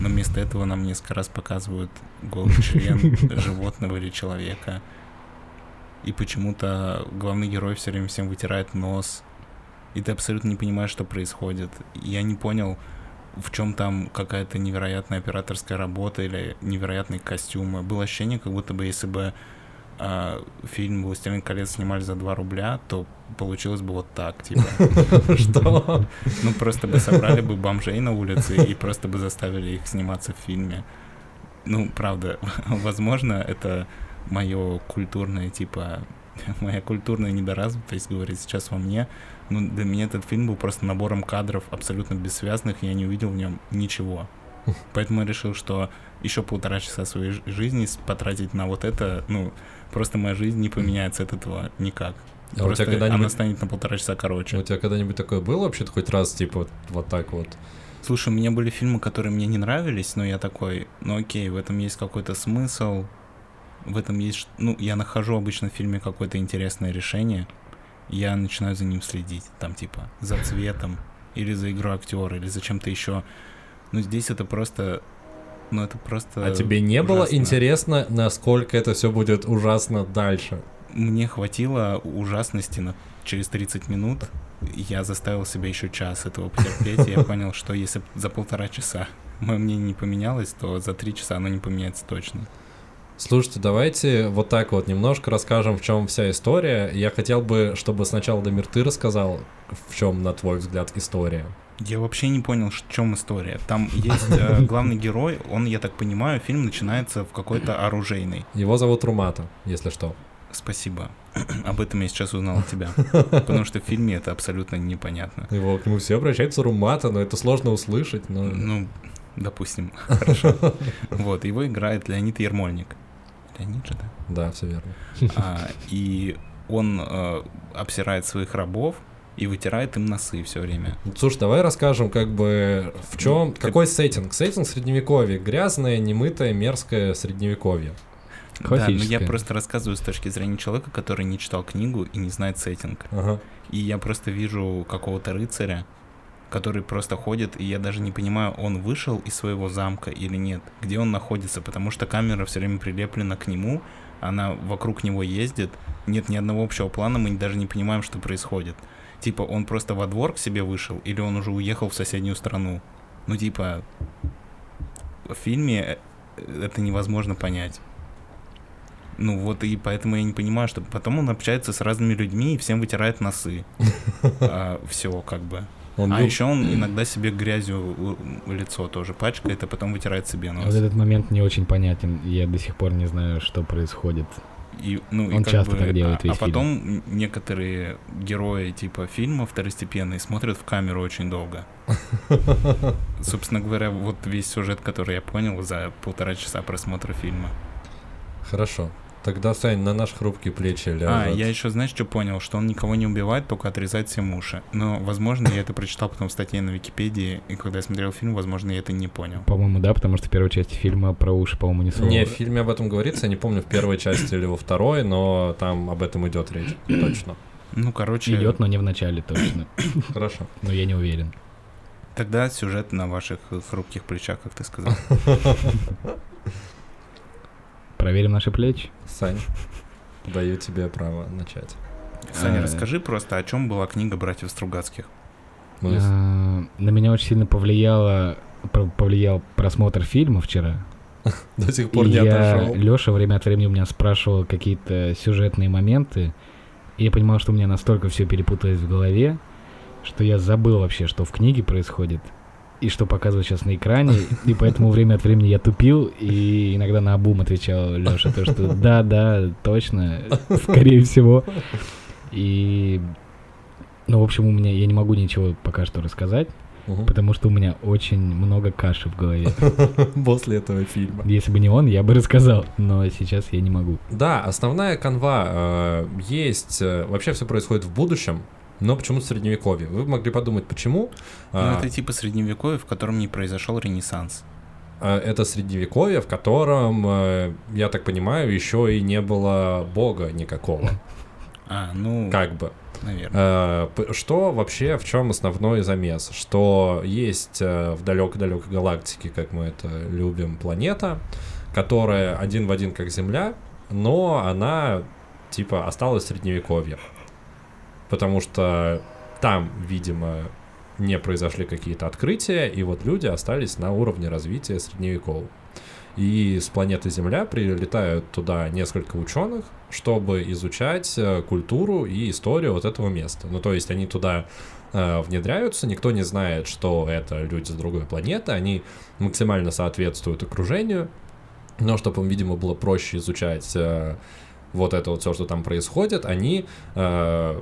[SPEAKER 2] Но вместо этого нам несколько раз показывают голый член [LAUGHS] животного или человека. И почему-то главный герой все время всем вытирает нос. И ты абсолютно не понимаешь, что происходит. Я не понял, в чем там какая-то невероятная операторская работа или невероятные костюмы. Было ощущение, как будто бы если бы а, фильм «Властелин колец» снимали за 2 рубля, то получилось бы вот так, типа. [LAUGHS]
[SPEAKER 4] Что?
[SPEAKER 2] Ну, просто бы собрали бы бомжей на улице и просто бы заставили их сниматься в фильме. Ну, правда, [LAUGHS] возможно, это мое культурное, типа, [LAUGHS] моя культурная недоразвитость говорит сейчас во мне. Ну, для меня этот фильм был просто набором кадров абсолютно бессвязных, и я не увидел в нем ничего. Поэтому я решил, что еще полтора часа своей жи- жизни потратить на вот это, ну, просто моя жизнь не поменяется от этого никак.
[SPEAKER 4] А у тебя
[SPEAKER 2] она
[SPEAKER 4] когда-нибудь
[SPEAKER 2] станет на полтора часа короче.
[SPEAKER 4] у тебя когда-нибудь такое было вообще-то хоть раз, типа, вот, вот так вот?
[SPEAKER 2] Слушай, у меня были фильмы, которые мне не нравились, но я такой, ну окей, в этом есть какой-то смысл, в этом есть, ну, я нахожу обычно в фильме какое-то интересное решение, и я начинаю за ним следить, там типа за цветом, или за игрой актера, или за чем-то еще. Ну здесь это просто, ну это просто.
[SPEAKER 4] А тебе не было
[SPEAKER 2] ужасно.
[SPEAKER 4] интересно, насколько это все будет ужасно дальше?
[SPEAKER 2] Мне хватило ужасности на через 30 минут. Я заставил себя еще час этого потерпеть, и я понял, что если за полтора часа мое мнение не поменялось, то за три часа оно не поменяется точно.
[SPEAKER 4] Слушайте, давайте вот так вот немножко расскажем, в чем вся история. Я хотел бы, чтобы сначала Дамир ты рассказал, в чем, на твой взгляд, история.
[SPEAKER 2] Я вообще не понял, в чем история. Там [LAUGHS] есть э, главный герой, он, я так понимаю, фильм начинается в какой-то оружейной.
[SPEAKER 4] Его зовут Румата, если что.
[SPEAKER 2] Спасибо. [CLEARS THROAT] Об этом я сейчас узнал от тебя. [LAUGHS] Потому что в фильме это абсолютно непонятно.
[SPEAKER 4] Его к нему все обращаются Румата, но это сложно услышать. Но...
[SPEAKER 2] Ну, допустим, [LAUGHS] хорошо. Вот, его играет Леонид Ермольник. Леонид же, да?
[SPEAKER 4] Да, все верно.
[SPEAKER 2] А, и он э, обсирает своих рабов и вытирает им носы все время.
[SPEAKER 4] Ну, Слушай, давай расскажем, как бы в чем,
[SPEAKER 2] Ну, ты-
[SPEAKER 4] какой сеттинг. Сеттинг средневековье, грязное, немытое, мерзкое средневековье.
[SPEAKER 2] Да, но я просто рассказываю с точки зрения человека, который не читал книгу и не знает сеттинг.
[SPEAKER 4] Ага.
[SPEAKER 2] И я просто вижу какого-то рыцаря, который просто ходит, и я даже не понимаю, он вышел из своего замка или нет, где он находится, потому что камера все время прилеплена к нему, она вокруг него ездит, нет ни одного общего плана, мы даже не понимаем, что происходит. Типа, он просто во двор к себе вышел, или он уже уехал в соседнюю страну. Ну, типа, в фильме э, это невозможно понять. Ну вот и поэтому я не понимаю, что потом он общается с разными людьми и всем вытирает носы. [LAUGHS] все как бы.
[SPEAKER 4] Он
[SPEAKER 2] А
[SPEAKER 4] был-
[SPEAKER 2] еще он иногда себе грязью у- лицо тоже пачкает, а потом вытирает себе
[SPEAKER 3] Вот
[SPEAKER 2] нос.
[SPEAKER 3] этот момент не очень понятен. Я до сих пор не знаю, что происходит.
[SPEAKER 2] И, ну, и
[SPEAKER 3] Он
[SPEAKER 2] как
[SPEAKER 3] часто
[SPEAKER 2] бы,
[SPEAKER 3] так делает
[SPEAKER 2] а,
[SPEAKER 3] весь
[SPEAKER 2] а потом м- некоторые герои типа фильма второстепенные смотрят в камеру очень долго. [LAUGHS] Собственно говоря, вот весь сюжет, который я понял за полтора часа просмотра фильма.
[SPEAKER 4] Хорошо. Тогда, Сань, на наши хрупкие плечи ляжет.
[SPEAKER 2] А, я еще, знаешь, что понял? Что он никого не убивает, только отрезает всем уши. Но, возможно, я это прочитал потом в статье на Википедии, и когда я смотрел фильм, возможно, я это не понял.
[SPEAKER 3] По-моему, да, потому что в первой части фильма про уши, по-моему, не слово.
[SPEAKER 4] Не, в фильме об этом говорится, я не помню, в первой части или во второй, но там об этом идет речь. Точно.
[SPEAKER 2] Ну, короче,
[SPEAKER 3] Идет, но не в начале точно. [COUGHS]
[SPEAKER 4] Хорошо.
[SPEAKER 3] Но я не уверен.
[SPEAKER 2] тогда сюжет на ваших хрупких плечах, как ты сказал. [LAUGHS]
[SPEAKER 3] Проверим наши плечи.
[SPEAKER 4] Сань, даю тебе право начать.
[SPEAKER 2] Саня,
[SPEAKER 3] А,
[SPEAKER 2] расскажи просто, о чем была книга братьев Стругацких.
[SPEAKER 3] А, На меня очень сильно повлияло повлиял просмотр фильма вчера. [LAUGHS]
[SPEAKER 4] до сих пор не
[SPEAKER 3] я,
[SPEAKER 4] отошел.
[SPEAKER 3] Леша время от времени у меня спрашивал какие-то сюжетные моменты, и я понимал, что у меня настолько все перепуталось в голове, что я забыл вообще, что в книге происходит, и что показывают сейчас на экране, и поэтому время от времени я тупил, и иногда на обум отвечал Леша, то что да, да, точно, скорее всего. И, ну, в общем, у меня, я не могу ничего пока что рассказать,
[SPEAKER 4] Мгм.
[SPEAKER 3] потому что у меня очень много каши в голове. [LAUGHS]
[SPEAKER 4] После этого фильма.
[SPEAKER 3] Если бы не он, я бы рассказал, но сейчас я не могу.
[SPEAKER 4] Да, основная канва э, есть. э, вообще все происходит в будущем, но почему-то в средневековье. Вы могли подумать, почему?
[SPEAKER 2] Ну,
[SPEAKER 4] А,
[SPEAKER 2] это типа средневековье, в котором не произошел ренессанс.
[SPEAKER 4] а, это средневековье, в котором, э, я так понимаю, еще и не было бога никакого. [LAUGHS]
[SPEAKER 2] А, ну,
[SPEAKER 4] Как бы.
[SPEAKER 2] наверное.
[SPEAKER 4] П- Что вообще, в чем основной замес? Что есть э, в далекой-далекой галактике, как мы это любим, планета, которая один в один как Земля, но она типа осталась в средневековье. Потому что там, видимо, не произошли какие-то открытия, и вот люди остались на уровне развития средневекового. И с планеты Земля прилетают туда несколько ученых, чтобы изучать э, культуру и историю вот этого места. Ну, то есть они туда э, внедряются, никто не знает, что это люди с другой планеты, они максимально соответствуют окружению, но чтобы им, видимо, было проще изучать э, вот это вот все, что там происходит, они э,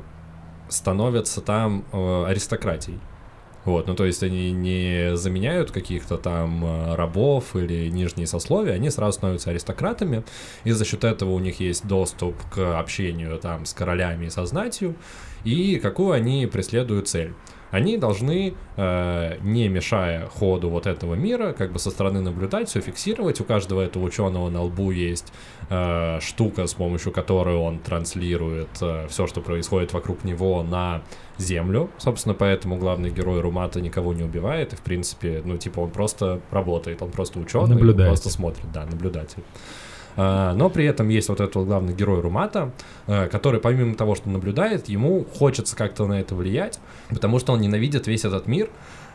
[SPEAKER 4] становятся там э, аристократией. Вот, ну то есть они не заменяют каких-то там э, рабов или нижние сословия, они сразу становятся аристократами, и за счет этого у них есть доступ к общению там с королями и со знатью, и какую они преследуют цель. Они должны, э, не мешая ходу вот этого мира, как бы со стороны наблюдать, все фиксировать. У каждого этого ученого на лбу есть э, штука, с помощью которой он транслирует все, что происходит вокруг него на Землю. Собственно, поэтому главный герой Румата никого не убивает, и, в принципе, ну, типа, он просто работает, он просто ученый,
[SPEAKER 3] Наблюдатель.
[SPEAKER 4] просто смотрит, да, наблюдатель. А, Но при этом есть вот этот вот главный герой Румата, э, который помимо того, что наблюдает, ему хочется как-то на это влиять, потому что он ненавидит весь этот мир.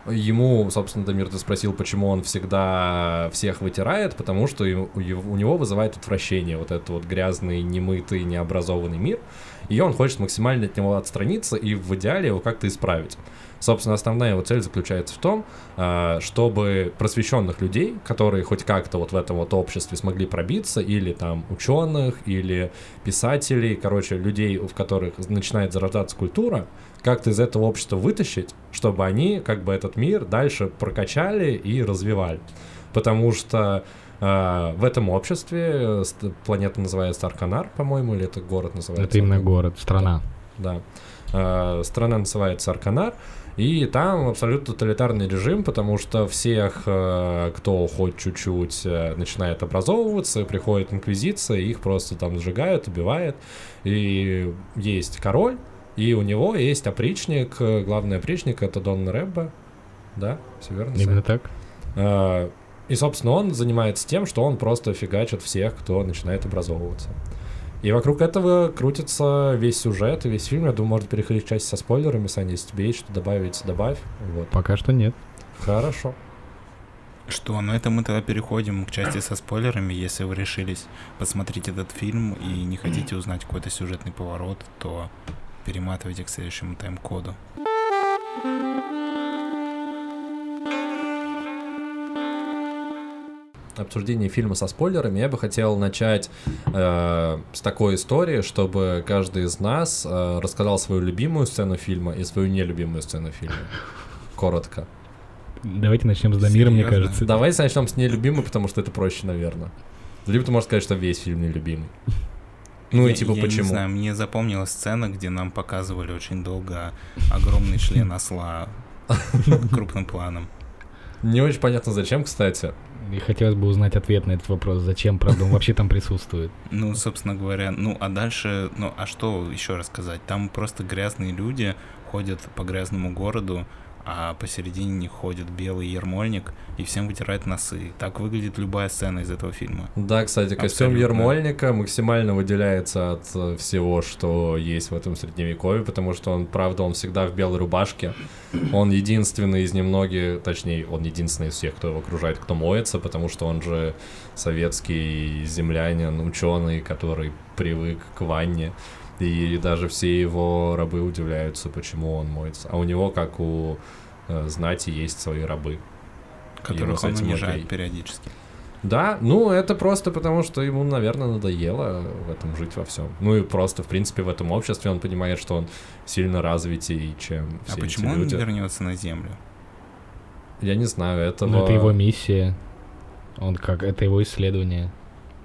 [SPEAKER 4] Ему, собственно, Дамир, ты спросил, почему он всегда всех вытирает, потому что у него вызывает отвращение вот этот вот грязный, немытый, необразованный мир, и он хочет максимально от него отстраниться и в идеале его как-то исправить. Собственно, основная его цель заключается в том, а, чтобы просвещенных людей, которые хоть как-то вот в этом вот обществе смогли пробиться, или там ученых, или писателей, короче, людей, в которых начинает зарождаться культура, как-то из этого общества вытащить, чтобы они как бы этот мир дальше прокачали и развивали. Потому что э, в этом обществе э, планета называется Арканар, по-моему, или это город называется?
[SPEAKER 3] Это именно город, страна.
[SPEAKER 4] Да. Э, страна называется Арканар, и там абсолютно тоталитарный режим, потому что всех, э, кто хоть чуть-чуть э, начинает образовываться, приходит инквизиция, их просто там сжигают, убивают. И есть король, и у него есть опричник, э, главный опричник это Дон Рэббе, да, все верно?
[SPEAKER 3] Именно так.
[SPEAKER 4] И, собственно, он занимается тем, что он просто фигачит всех, кто начинает образовываться. И вокруг этого крутится весь сюжет и весь фильм. Я думаю, можно переходить к части со спойлерами. Саня, если тебе есть что добавить, добавь. Вот.
[SPEAKER 3] Пока что нет.
[SPEAKER 4] Хорошо.
[SPEAKER 2] Что, ну это мы тогда переходим к части со спойлерами. Если вы решились посмотреть этот фильм и не хотите узнать какой-то сюжетный поворот, то перематывайте к следующему тайм-коду.
[SPEAKER 4] Обсуждение фильма со спойлерами я бы хотел начать э, с такой истории, чтобы каждый из нас э, рассказал свою любимую сцену фильма и свою нелюбимую сцену фильма. Коротко.
[SPEAKER 3] Давайте начнем с Дамира, мне кажется.
[SPEAKER 4] Давайте начнем с нелюбимой, потому что это проще, наверное. Либо ты можешь сказать, что весь фильм нелюбимый. Ну и
[SPEAKER 2] Я-
[SPEAKER 4] типа
[SPEAKER 2] я
[SPEAKER 4] почему?
[SPEAKER 2] не знаю, мне запомнилась сцена, где нам показывали очень долго огромный член осла [LAUGHS] крупным планом.
[SPEAKER 4] Не очень понятно зачем, кстати.
[SPEAKER 3] И хотелось бы узнать ответ на этот вопрос. Зачем, правда, он вообще там присутствует? [LAUGHS]
[SPEAKER 2] Ну, собственно говоря, ну, а дальше, ну, а что еще рассказать? Там просто грязные люди ходят по грязному городу, а посередине ходит белый ермольник и всем вытирает носы. Так выглядит любая сцена из этого фильма.
[SPEAKER 4] Да, кстати, костюм
[SPEAKER 2] Абсолютно.
[SPEAKER 4] Ермольника максимально выделяется от э, всего, что есть в этом средневековье, потому что он, правда, он всегда в белой рубашке. Он единственный из немногих, точнее, он единственный из всех, кто его окружает, кто моется, потому что он же советский землянин, ученый, который привык к ванне. И даже все его рабы удивляются, почему он моется. А у него, как у э, знати, есть свои рабы.
[SPEAKER 2] Которых он
[SPEAKER 4] этим
[SPEAKER 2] унижает
[SPEAKER 4] окей.
[SPEAKER 2] периодически.
[SPEAKER 4] Да, ну это просто потому, что ему, наверное, надоело в этом жить во всем. Ну и просто, в принципе, в этом обществе он понимает, что он сильно развитее, чем все
[SPEAKER 2] а
[SPEAKER 4] эти
[SPEAKER 2] почему он
[SPEAKER 4] люди.
[SPEAKER 2] вернется на Землю?
[SPEAKER 4] Я не знаю, этого...
[SPEAKER 3] Ну, это его миссия. Он как, это его исследование.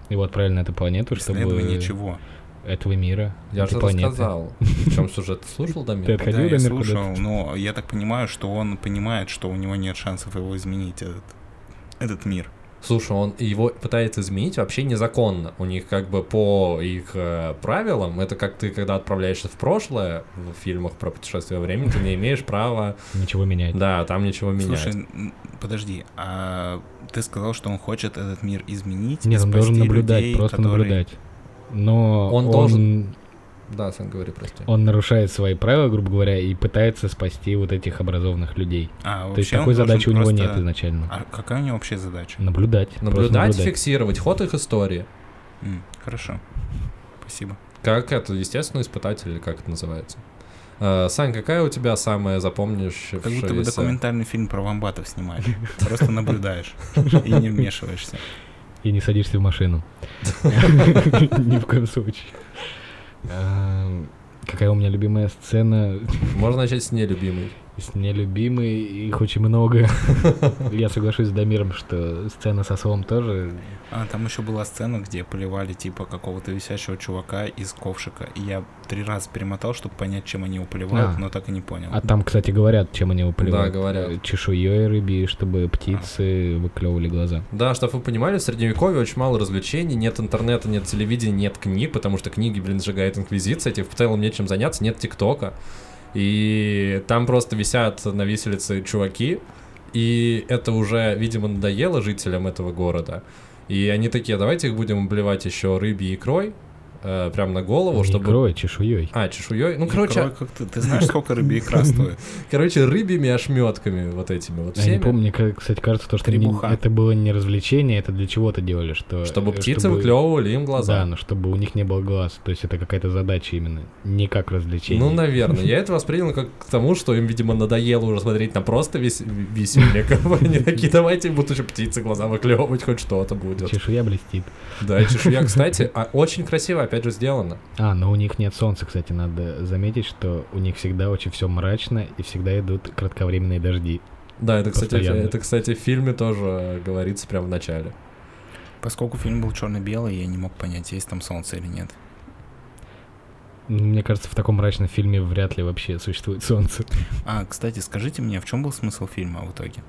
[SPEAKER 3] Его отправили на эту планету, чтобы...
[SPEAKER 2] Исследование чего?
[SPEAKER 3] Этого мира,
[SPEAKER 4] Я же
[SPEAKER 3] планеты.
[SPEAKER 4] рассказал. [LAUGHS] В чем сюжет? Ты слушал,
[SPEAKER 3] Ты
[SPEAKER 4] Дамир?
[SPEAKER 3] отходил,
[SPEAKER 2] да, я слушал, но я так понимаю, что он понимает, что у него нет шансов его изменить, этот, этот мир.
[SPEAKER 4] Слушай, он его пытается изменить вообще незаконно. У них как бы по их э, правилам, это как ты, когда отправляешься в прошлое в фильмах про путешествие во времени, ты не имеешь права,
[SPEAKER 3] Ничего менять.
[SPEAKER 4] да, там ничего менять.
[SPEAKER 2] Слушай, подожди, а ты сказал, что он хочет этот мир изменить?
[SPEAKER 3] Нет, он должен наблюдать,
[SPEAKER 2] людей,
[SPEAKER 3] просто
[SPEAKER 2] которые-
[SPEAKER 3] наблюдать. Но
[SPEAKER 4] Он
[SPEAKER 3] он,
[SPEAKER 4] должен- Да, Сан, говори, прости.
[SPEAKER 3] он нарушает свои правила, грубо говоря, и пытается спасти вот этих образованных людей.
[SPEAKER 2] А,
[SPEAKER 3] То есть такой задачи у него
[SPEAKER 2] просто-
[SPEAKER 3] нет изначально.
[SPEAKER 2] А какая у него вообще задача?
[SPEAKER 3] Наблюдать. просто
[SPEAKER 4] Наблюдать, фиксировать ход их истории.
[SPEAKER 2] М, хорошо. Спасибо.
[SPEAKER 4] Как это, естественно, испытатель, или как это называется? Э, Сань, какая у тебя самая запомнившаяся?
[SPEAKER 2] Как будто бы документальный фильм про вамбатов снимали. [LAUGHS] Просто наблюдаешь и не вмешиваешься.
[SPEAKER 3] И не садишься в машину. [LAUGHS] Ни в коем случае. Эм, Какая у меня любимая сцена?
[SPEAKER 4] Можно начать с нелюбимой.
[SPEAKER 3] С нелюбимой, их очень много. [LAUGHS] Я соглашусь с Дамиром, что сцена со словом тоже.
[SPEAKER 2] А там еще была сцена, где поливали типа какого-то висящего чувака из ковшика. И я три раза перемотал, чтобы понять, чем они его поливают,
[SPEAKER 3] А.
[SPEAKER 2] но так и не понял.
[SPEAKER 3] А там, кстати, говорят, чем они его поливают.
[SPEAKER 4] Да, говорят.
[SPEAKER 3] Чешуей рыбьей, чтобы птицы выклевывали глаза.
[SPEAKER 4] Да, чтобы вы понимали, в Средневековье очень мало развлечений, нет интернета, нет телевидения, нет книг, потому что книги, блин, сжигает Инквизиция, тебе в целом нечем заняться, нет ТикТока. И там просто висят на виселице чуваки, и это уже, видимо, надоело жителям этого города. И они такие, давайте их будем обливать еще рыбьей икрой, э, прям на голову,
[SPEAKER 3] Не
[SPEAKER 4] чтобы...
[SPEAKER 3] икрой, чешуей.
[SPEAKER 4] А, чешуей. Ну,
[SPEAKER 2] Икрой
[SPEAKER 4] короче,
[SPEAKER 2] как ты, ты знаешь, сколько рыбья икра стоит?
[SPEAKER 4] короче, рыбьими ошметками вот этими вот
[SPEAKER 3] Я
[SPEAKER 4] всеми.
[SPEAKER 3] не помню, мне, кстати, кажется, то, что не- это было не развлечение, это для чего-то делали, что...
[SPEAKER 4] Чтобы
[SPEAKER 3] э,
[SPEAKER 4] птицы
[SPEAKER 3] чтобы-
[SPEAKER 4] выклевывали им глаза.
[SPEAKER 3] Да, но чтобы у них не было глаз. То есть это какая-то задача именно, не как развлечение.
[SPEAKER 4] Ну, наверное. Я это воспринял как к тому, что им, видимо, надоело уже смотреть на просто вес- весельников. Они такие, давайте будут еще птицы глаза выклевывать, хоть что-то будет.
[SPEAKER 3] Чешуя блестит.
[SPEAKER 4] Да, чешуя, кстати, а очень красиво, опять же, сделано.
[SPEAKER 3] А, но у них нет солнца, кстати, надо заметить, что у них всегда очень все мрачно и всегда идут кратковременные дожди.
[SPEAKER 4] Да, это, кстати,
[SPEAKER 3] Постоянно.
[SPEAKER 4] это, кстати, в фильме тоже говорится прямо в начале.
[SPEAKER 2] Поскольку фильм был черно-белый, я не мог понять, есть там солнце или нет.
[SPEAKER 3] Ну, Мне кажется, в таком мрачном фильме вряд ли вообще существует солнце.
[SPEAKER 2] А, кстати, скажите мне, в чем был смысл фильма в итоге?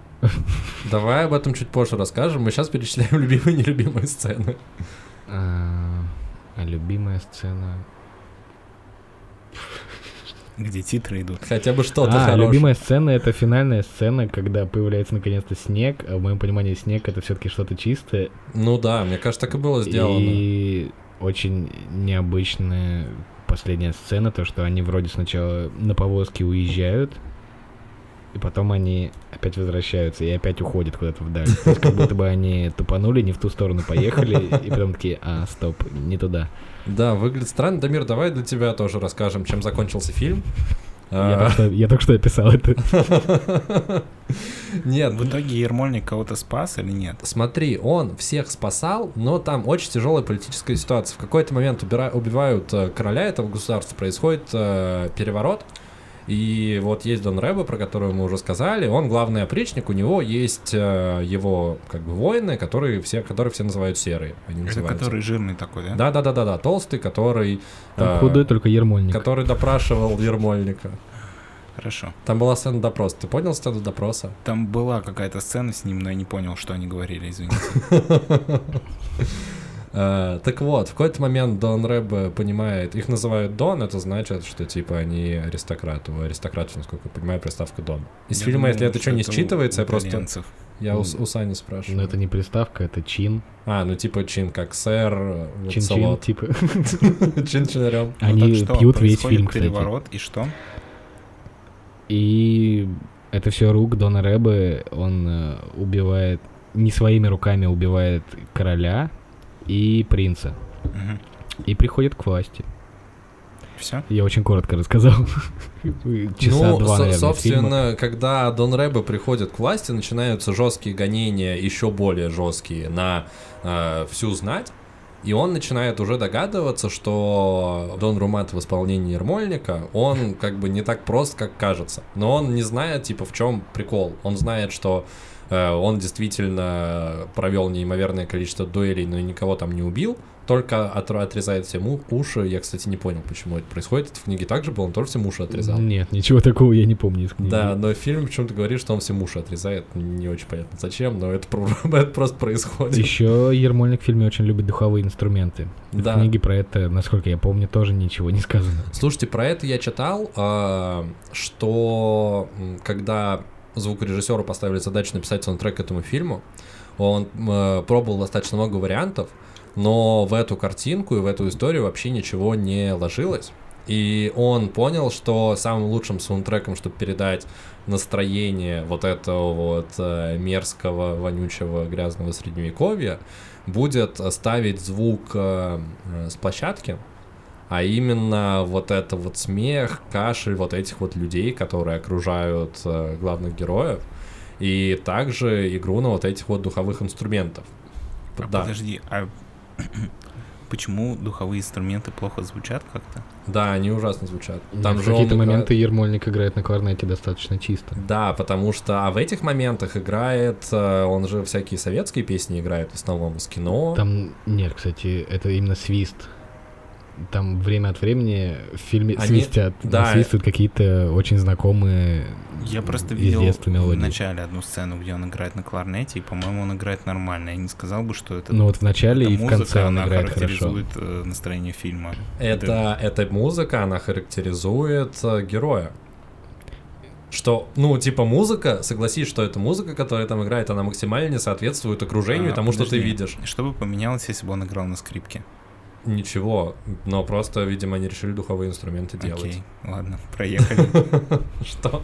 [SPEAKER 4] Давай об этом чуть позже расскажем. Мы сейчас перечисляем [LAUGHS] любимые и нелюбимые сцены.
[SPEAKER 3] А, любимая сцена...
[SPEAKER 2] Где титры идут?
[SPEAKER 4] Хотя бы что-то
[SPEAKER 3] а,
[SPEAKER 4] хорошее.
[SPEAKER 3] любимая сцена это финальная сцена, когда появляется наконец-то снег. А в моем понимании снег это все-таки что-то чистое.
[SPEAKER 4] Ну да, мне кажется, так и было сделано.
[SPEAKER 3] И очень необычная последняя сцена, то, что они вроде сначала на повозке уезжают, и потом они опять возвращаются и опять уходят куда-то вдаль. То есть как будто бы они тупанули, не в ту сторону поехали, и потом такие, а, стоп, не туда.
[SPEAKER 4] Да, выглядит странно. Дамир, давай для тебя тоже расскажем, чем закончился фильм.
[SPEAKER 3] Я
[SPEAKER 4] А,
[SPEAKER 3] только что- Я только что описал это. [LAUGHS]
[SPEAKER 4] Нет,
[SPEAKER 2] В итоге Ермольник кого-то спас или нет?
[SPEAKER 4] Смотри, он всех спасал, но там очень тяжелая политическая ситуация. В какой-то момент убира- убивают э, короля этого государства, происходит э, переворот. И вот есть Дон Рэбо, про которого мы уже сказали. Он главный опричник, у него есть э, его как бы воины, которые все, которые все называют серые. Они
[SPEAKER 2] Это
[SPEAKER 4] называются.
[SPEAKER 2] который жирный такой, да?
[SPEAKER 4] Да, да, да, да, да, толстый, который,
[SPEAKER 3] Там
[SPEAKER 4] э,
[SPEAKER 3] худой только Ермольник.
[SPEAKER 4] который допрашивал Ермольника.
[SPEAKER 2] Хорошо.
[SPEAKER 4] Там была сцена допроса. Ты понял сцену допроса?
[SPEAKER 2] Там была какая-то сцена с ним, но я не понял, что они говорили, извините. [LAUGHS]
[SPEAKER 4] Э, Так вот, в какой-то момент Дон Рэб понимает, их называют Дон, это значит, что типа они аристократы. У аристократов, насколько я понимаю, приставка Дон. Из
[SPEAKER 2] Я
[SPEAKER 4] фильма,
[SPEAKER 2] думал,
[SPEAKER 4] если это что не считывается, я просто... Я у, у Сани спрашиваю.
[SPEAKER 3] Но это не приставка, это чин.
[SPEAKER 4] А, ну типа чин, как сэр, вот
[SPEAKER 3] Чин-чин,
[SPEAKER 4] салат.
[SPEAKER 3] типа. [LAUGHS]
[SPEAKER 4] Чин-чинарем.
[SPEAKER 3] Они пьют весь фильм, кстати.
[SPEAKER 2] переворот, и что?
[SPEAKER 3] И это все рук Дона Рэбе, он э, убивает, не своими руками убивает короля и принца. И приходит к власти.
[SPEAKER 2] Все?
[SPEAKER 3] Я очень коротко рассказал. Часа
[SPEAKER 4] ну,
[SPEAKER 3] два,
[SPEAKER 4] со-
[SPEAKER 3] наверное, фильма.
[SPEAKER 4] собственно, когда Дон Рэбе приходит к власти, начинаются жесткие гонения, еще более жесткие, на э, всю знать. И он начинает уже догадываться, что Дон Румат в исполнении Ермольника, он как бы не так прост, как кажется. Но он не знает, типа, в чем прикол. Он знает, что он действительно провел неимоверное количество дуэлей, но никого там не убил. Только отр- отрезает всем у- уши. Я, кстати, не понял, почему это происходит. Это в книге также было, он тоже всем уши отрезал.
[SPEAKER 3] Нет, ничего такого я не помню из книги.
[SPEAKER 4] Да, но фильм почему-то говорит, что он всем уши отрезает. Не очень понятно зачем, но это, [LAUGHS] это просто происходит.
[SPEAKER 3] Еще Ермольник в фильме очень любит духовые инструменты.
[SPEAKER 4] Да.
[SPEAKER 3] В книге про это, насколько я помню, тоже ничего не сказано.
[SPEAKER 4] Слушайте, про это я читал, а, что когда звукорежиссеру поставили задачу написать саундтрек к этому фильму, он м, пробовал достаточно много вариантов, но в эту картинку и в эту историю вообще ничего не ложилось. И он понял, что самым лучшим саундтреком, чтобы передать настроение вот этого вот э, мерзкого, вонючего, грязного средневековья, будет ставить звук э, э, с площадки, а именно вот это вот смех, кашель вот этих вот людей, которые окружают э, главных героев, и также игру на вот этих вот духовых инструментов.
[SPEAKER 2] А
[SPEAKER 4] да,
[SPEAKER 2] Подожди, а [CLEARS THROAT] почему духовые инструменты плохо звучат как-то?
[SPEAKER 4] да, они ужасно звучат.
[SPEAKER 3] Там в какие-то
[SPEAKER 4] играет-
[SPEAKER 3] моменты Ермольник играет на кларнете достаточно чисто.
[SPEAKER 4] Да, потому что а в этих моментах играет, э, он же всякие советские песни играет в основном из кино.
[SPEAKER 3] Там нет, кстати, это именно свист. Там время от времени в фильме
[SPEAKER 4] Они-
[SPEAKER 3] свистят,
[SPEAKER 4] да.
[SPEAKER 3] насвистывают какие-то очень знакомые
[SPEAKER 2] Я просто видел в начале одну сцену, где он играет на кларнете, и, по-моему, он играет нормально. Я не сказал бы, что это,
[SPEAKER 3] Ну вот в начале и в
[SPEAKER 2] музыка,
[SPEAKER 3] конце он
[SPEAKER 2] она
[SPEAKER 3] играет хорошо.
[SPEAKER 2] характеризует э, настроение фильма.
[SPEAKER 4] Это, эта музыка, она характеризует э, героя. Что, ну, типа музыка, согласись, что эта музыка, которая там играет, она максимально не соответствует окружению и
[SPEAKER 2] А,
[SPEAKER 4] тому, что ты
[SPEAKER 2] подожди.
[SPEAKER 4] видишь.
[SPEAKER 2] Что бы поменялось, если бы он играл на скрипке?
[SPEAKER 4] Ничего, но просто, видимо, они решили духовые инструменты делать.
[SPEAKER 2] Окей, ладно, проехали. [LAUGHS]
[SPEAKER 4] Что?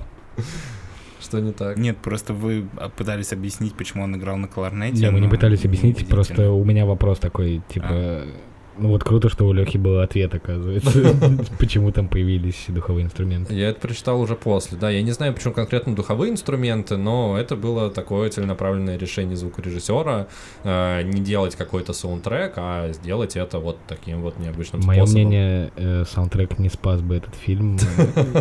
[SPEAKER 4] Что не так?
[SPEAKER 2] Нет, просто вы а, пытались объяснить, почему он играл на кларнете.
[SPEAKER 3] Не, мы не пытались объяснить, просто у меня вопрос такой, типа... Ну вот круто, что у Лехи был ответ, оказывается. [LAUGHS] Почему там появились духовые инструменты.
[SPEAKER 4] Я это прочитал уже после, да. Я не знаю, почему конкретно духовые инструменты, но это было такое целенаправленное решение звукорежиссера э, не делать какой-то саундтрек, а сделать это вот таким вот необычным
[SPEAKER 3] Мое
[SPEAKER 4] способом.
[SPEAKER 3] мнение, э, саундтрек не спас бы этот фильм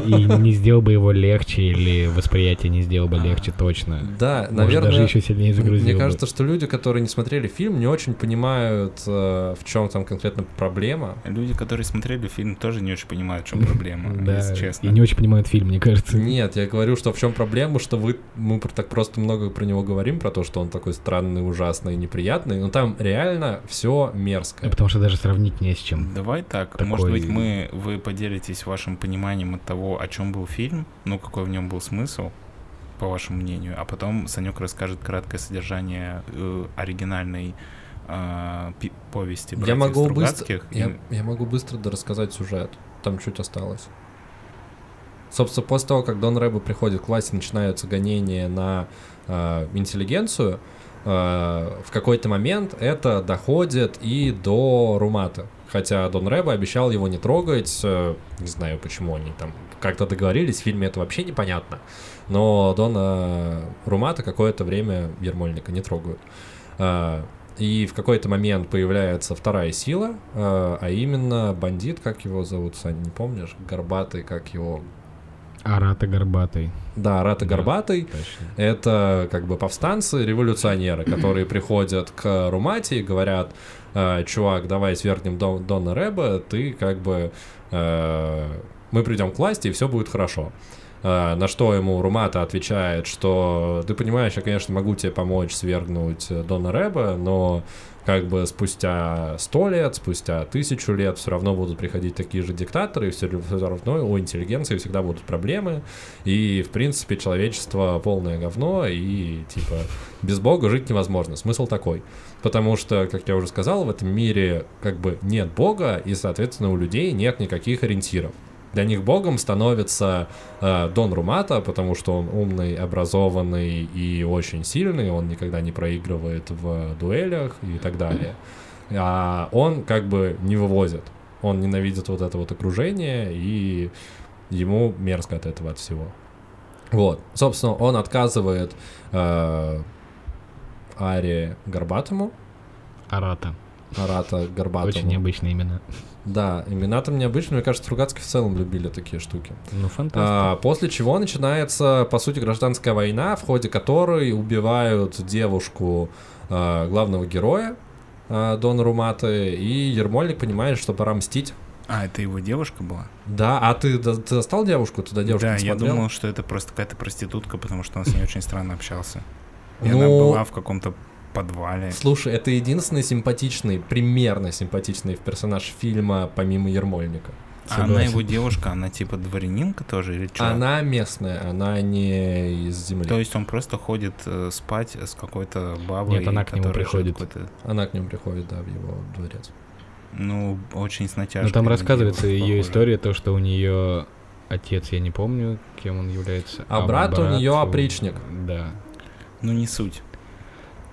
[SPEAKER 3] и не сделал бы его легче, или восприятие не сделал бы легче точно.
[SPEAKER 4] Да,
[SPEAKER 3] Может,
[SPEAKER 4] наверное.
[SPEAKER 3] даже еще сильнее загрузил
[SPEAKER 4] Мне
[SPEAKER 3] бы.
[SPEAKER 4] кажется, что люди, которые не смотрели фильм, не очень понимают, э, в чем там конкретно проблема.
[SPEAKER 2] Люди, которые смотрели фильм, тоже не очень понимают, в чем проблема, [LAUGHS]
[SPEAKER 3] Да,
[SPEAKER 2] если честно.
[SPEAKER 3] и не очень понимают фильм, мне кажется.
[SPEAKER 4] Нет, я говорю, что в чем проблема, что вы мы так просто много про него говорим, про то, что он такой странный, ужасный, неприятный, но там реально все мерзкое.
[SPEAKER 3] Потому что даже сравнить не с чем.
[SPEAKER 2] Давай так,
[SPEAKER 3] Такой-
[SPEAKER 2] может быть, мы вы поделитесь вашим пониманием от того, о чем был фильм, ну какой в нем был смысл, по вашему мнению, а потом Санек расскажет краткое содержание э, оригинальной э, повести
[SPEAKER 4] Я могу быстро, я, я могу быстро рассказать сюжет. Там чуть осталось. Собственно, после того, как Дон Рэбо приходит к власти, начинаются гонения на э, интеллигенцию, э, в какой-то момент это доходит и до Румата. Хотя Дон Рэбо обещал его не трогать, э, не знаю почему они там как-то договорились, в фильме это вообще непонятно. Но Дона Румата какое-то время Ермольника не трогают. Э, и в какой-то момент появляется вторая сила, э, а именно бандит, как его зовут, Сань, не помнишь? Горбатый, как его...
[SPEAKER 3] Арата Горбатый.
[SPEAKER 4] Да, Рата
[SPEAKER 3] Да.
[SPEAKER 4] Горбатый.
[SPEAKER 3] Точно.
[SPEAKER 4] Это как бы повстанцы, революционеры, [CLEARS THROAT] которые приходят к Румате и говорят, «Э, чувак, давай свергнем Дон, Дона Рэба, ты как бы... э, мы придем к власти, и все будет хорошо. Э, на что ему Румата отвечает, что ты понимаешь, я, конечно, могу тебе помочь свергнуть э, Дона Рэба, но как бы спустя сто лет, спустя тысячу лет все равно будут приходить такие же диктаторы, и все равно у интеллигенции всегда будут проблемы, и, в принципе, человечество полное говно, и, типа, без Бога жить невозможно. Смысл такой. Потому что, как я уже сказал, в этом мире как бы нет Бога, и, соответственно, у людей нет никаких ориентиров. Для них богом становится э, Дон Румата, потому что он умный, образованный и очень сильный, он никогда не проигрывает в дуэлях и так далее. А он как бы не вывозит. Он ненавидит вот это вот окружение, и ему мерзко от этого от всего. Вот. Собственно, он отказывает э, Аре Горбатому,
[SPEAKER 3] Арата.
[SPEAKER 4] Арата Горбатому.
[SPEAKER 3] Очень необычные имена.
[SPEAKER 4] Да, имена там необычные. Мне кажется, Стругацкие в целом любили такие штуки.
[SPEAKER 3] Ну, фантастика.
[SPEAKER 4] А, после чего начинается, по сути, гражданская война, в ходе которой убивают девушку а, главного героя а, Дона Руматы, и Ермольник понимает, что пора мстить.
[SPEAKER 2] А, это его девушка была?
[SPEAKER 4] Да, а ты, ты достал девушку? Туда девушку
[SPEAKER 2] да, я думал, что это просто какая-то проститутка, потому что он с ней очень странно общался. И
[SPEAKER 4] Ну-
[SPEAKER 2] она была в каком-то подвале.
[SPEAKER 4] Слушай, это единственный симпатичный, примерно симпатичный персонаж фильма, помимо Ермольника.
[SPEAKER 2] А она
[SPEAKER 3] Согласен.
[SPEAKER 2] его девушка, она типа дворянинка тоже или что?
[SPEAKER 4] Она местная, она не из земли.
[SPEAKER 2] То есть он просто ходит э, спать с какой-то бабой,
[SPEAKER 3] Нет, она к нему приходит.
[SPEAKER 4] Она к нему приходит, да, в его дворец.
[SPEAKER 2] Ну, очень с натяжкой.
[SPEAKER 3] Ну, там рассказывается ее
[SPEAKER 2] похоже.
[SPEAKER 3] история, то, что у нее отец, я не помню, кем он является.
[SPEAKER 4] А брат у неё
[SPEAKER 3] у-
[SPEAKER 4] опричник.
[SPEAKER 3] Да.
[SPEAKER 2] Ну, не суть.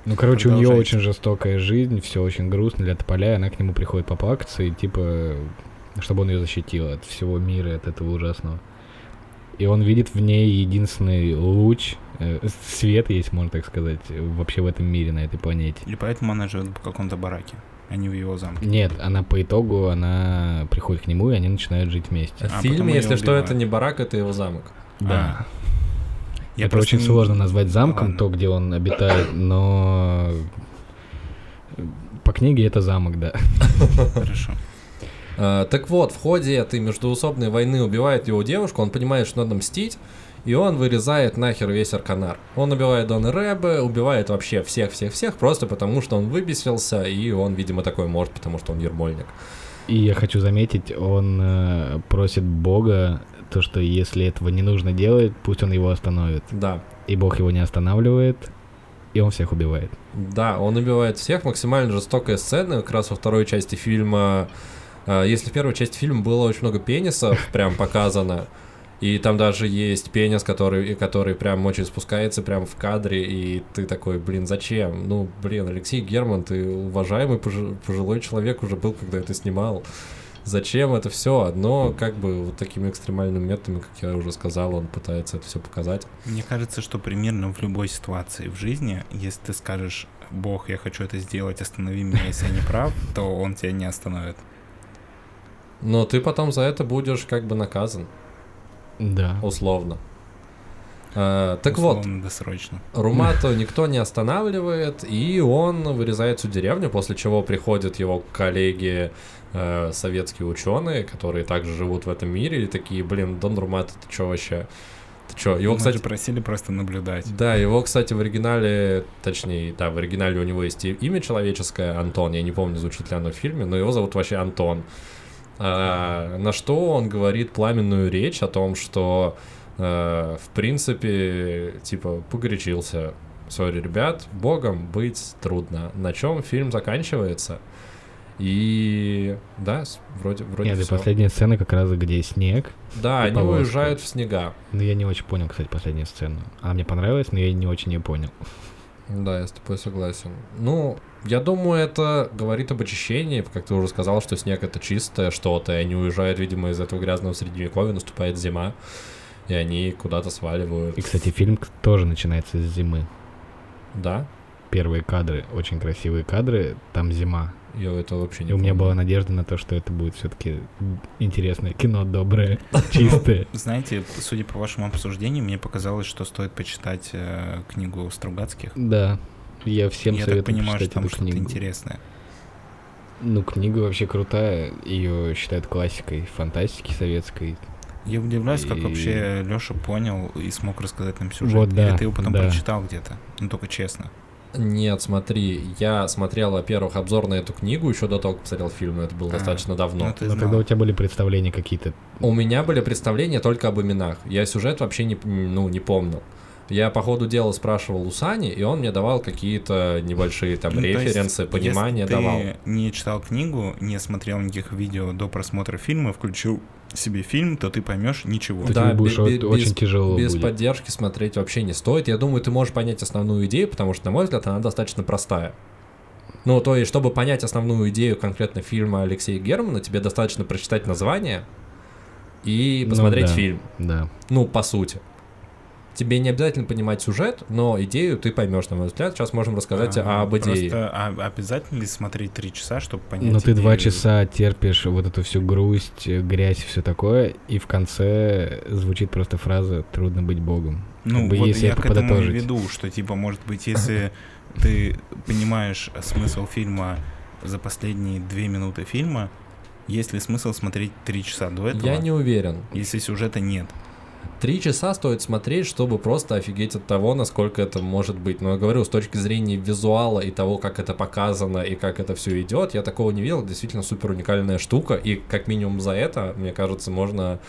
[SPEAKER 3] Ну, короче, у нее очень жестокая жизнь, все очень грустно для тополя, и она к нему приходит поплакаться, и типа, чтобы он ее защитил от всего мира, от этого ужасного. И он видит в ней единственный луч, э, свет, если можно так сказать, вообще в этом мире, на этой планете.
[SPEAKER 2] И поэтому она живет в каком-то бараке, а не в его замке.
[SPEAKER 3] Нет, она по итогу, она приходит к нему, и они начинают жить вместе.
[SPEAKER 4] В
[SPEAKER 2] А
[SPEAKER 4] фильме, если что, это не барак, это его замок.
[SPEAKER 3] Да.
[SPEAKER 2] Я
[SPEAKER 3] это очень
[SPEAKER 2] не-
[SPEAKER 3] сложно назвать замком,
[SPEAKER 2] Ладно.
[SPEAKER 3] то, где он обитает, но по книге это замок, да.
[SPEAKER 2] Хорошо.
[SPEAKER 4] Э, [LAUGHS] так вот, в ходе этой междуусобной войны убивает его девушку, он понимает, что надо мстить, и он вырезает нахер весь Арканар. Он убивает Дона Рэбе, убивает вообще всех-всех-всех, просто потому что он выбесился, и он, видимо, такой может, потому что он ермольник.
[SPEAKER 3] И я хочу заметить, он э, просит Бога, то, что если этого не нужно делать, пусть он его остановит.
[SPEAKER 4] Да.
[SPEAKER 3] И Бог его не останавливает, и он всех убивает.
[SPEAKER 4] Да, он убивает всех, максимально жестокая сцена, как раз во второй части фильма. э, Если в первой части фильма было очень много пенисов, [LAUGHS] прям показано, и там даже есть пенис, который, который прям очень спускается прям в кадре, и ты такой, блин, зачем? Ну, блин, Алексей Герман, ты уважаемый пожи- пожилой человек уже был, когда это снимал. Зачем это все? Но как бы вот такими экстремальными методами, как я уже сказал, он пытается это все показать.
[SPEAKER 2] Мне кажется, что примерно в любой ситуации в жизни, если ты скажешь, Бог, я хочу это сделать, останови меня, если я не прав, [LAUGHS] то он тебя не остановит.
[SPEAKER 4] Но ты потом за это будешь как бы наказан,
[SPEAKER 3] Да.
[SPEAKER 4] условно. А, так вот,
[SPEAKER 2] Условно, досрочно.
[SPEAKER 4] Румату никто не останавливает, и он вырезает всю деревню, после чего приходят его коллеги, э, советские ученые, которые также живут в этом мире, и такие, блин, Дон Румата, ты чё вообще? Ты чё? Его, кстати,
[SPEAKER 2] просили просто наблюдать.
[SPEAKER 4] да, его, кстати, в оригинале, точнее, да, в оригинале у него есть имя человеческое, Антон, я не помню, звучит ли оно в фильме, но его зовут вообще Антон. А, на что он говорит пламенную речь о том, что, э, в принципе, типа, погорячился. Сори, ребят, богом быть трудно. На чем фильм заканчивается? И да, вроде, вроде
[SPEAKER 3] Нет, и
[SPEAKER 4] всё.
[SPEAKER 3] последняя сцена как раз, где снег.
[SPEAKER 4] Да,
[SPEAKER 3] и
[SPEAKER 4] они
[SPEAKER 3] повозка.
[SPEAKER 4] уезжают в снега.
[SPEAKER 3] Но я не очень понял, кстати, последнюю сцену. Она мне понравилась, но я не очень ее понял.
[SPEAKER 4] Да, я с тобой согласен. Ну, я думаю, это говорит об очищении, как ты уже сказал, что снег это чистое что-то, и они уезжают, видимо, из этого грязного средневековья, наступает зима, и они куда-то сваливают.
[SPEAKER 3] И, кстати, фильм тоже начинается с зимы.
[SPEAKER 4] Да?
[SPEAKER 3] Первые кадры, очень красивые кадры, там зима.
[SPEAKER 4] Я это вообще не
[SPEAKER 3] И у меня была надежда на то, что это будет все-таки интересное кино, доброе, [LAUGHS] чистое.
[SPEAKER 2] Знаете, судя по вашему обсуждению, мне показалось, что стоит почитать э, книгу Стругацких.
[SPEAKER 3] Да, я всем
[SPEAKER 2] я так
[SPEAKER 3] советую
[SPEAKER 2] понимаю, что там что-то интересное.
[SPEAKER 3] Ну, книга вообще крутая, ее считают классикой фантастики советской.
[SPEAKER 2] Я удивляюсь, как
[SPEAKER 3] И-
[SPEAKER 2] вообще Леша понял и смог рассказать нам сюжет.
[SPEAKER 3] Вот, да,
[SPEAKER 2] Или ты его потом
[SPEAKER 3] да.
[SPEAKER 2] прочитал где-то? Ну, только честно.
[SPEAKER 4] Нет, смотри, я смотрел, во-первых, обзор на эту книгу еще до того, как посмотрел фильм, но это было
[SPEAKER 2] А,
[SPEAKER 4] достаточно давно.
[SPEAKER 2] Ну,
[SPEAKER 3] Но тогда у тебя были представления какие-то.
[SPEAKER 4] У меня были представления только об именах. Я сюжет вообще не, ну, не помнил. Я по ходу дела спрашивал у Сани, и он мне давал какие-то небольшие там
[SPEAKER 2] Ну, то есть,
[SPEAKER 4] референсы, понимание
[SPEAKER 2] если
[SPEAKER 4] давал.
[SPEAKER 2] ты не читал книгу, не смотрел никаких видео до просмотра фильма, включил себе фильм, то ты поймешь ничего.
[SPEAKER 4] Да,
[SPEAKER 3] тебе будет
[SPEAKER 4] бе- бе-
[SPEAKER 3] очень
[SPEAKER 4] без-
[SPEAKER 3] тяжело
[SPEAKER 4] Без
[SPEAKER 3] будет.
[SPEAKER 4] поддержки смотреть вообще не стоит. Я думаю, ты можешь понять основную идею, потому что, на мой взгляд, она достаточно простая. Ну, то есть, чтобы понять основную идею конкретно фильма Алексея Германа, тебе достаточно прочитать название и
[SPEAKER 3] Ну
[SPEAKER 4] посмотреть
[SPEAKER 3] да.
[SPEAKER 4] фильм.
[SPEAKER 3] Да.
[SPEAKER 4] Ну, по сути. Тебе не обязательно понимать сюжет, но идею ты поймешь, на мой взгляд. Сейчас можем рассказать
[SPEAKER 2] А,
[SPEAKER 4] об идее.
[SPEAKER 2] Просто а- обязательно ли смотреть три часа, чтобы понять?
[SPEAKER 3] Но ты два
[SPEAKER 2] идею?
[SPEAKER 3] часа терпишь вот эту всю грусть, грязь и все такое, и в конце звучит просто фраза «трудно быть богом».
[SPEAKER 2] Ну,
[SPEAKER 3] Как бы
[SPEAKER 2] вот
[SPEAKER 3] если
[SPEAKER 2] я
[SPEAKER 3] это
[SPEAKER 2] к этому и
[SPEAKER 3] подытожить.
[SPEAKER 2] веду, что, типа, может быть, если ты понимаешь смысл фильма за последние две минуты фильма, есть ли смысл смотреть три часа до этого,
[SPEAKER 4] Я не уверен.
[SPEAKER 2] если сюжета нет?
[SPEAKER 4] Три часа стоит смотреть, чтобы просто офигеть от того, насколько это может быть. Но я говорю, с точки зрения визуала и того, как это показано и как это все идет, я такого не видел. Действительно супер уникальная штука. И как минимум за это, мне кажется, можно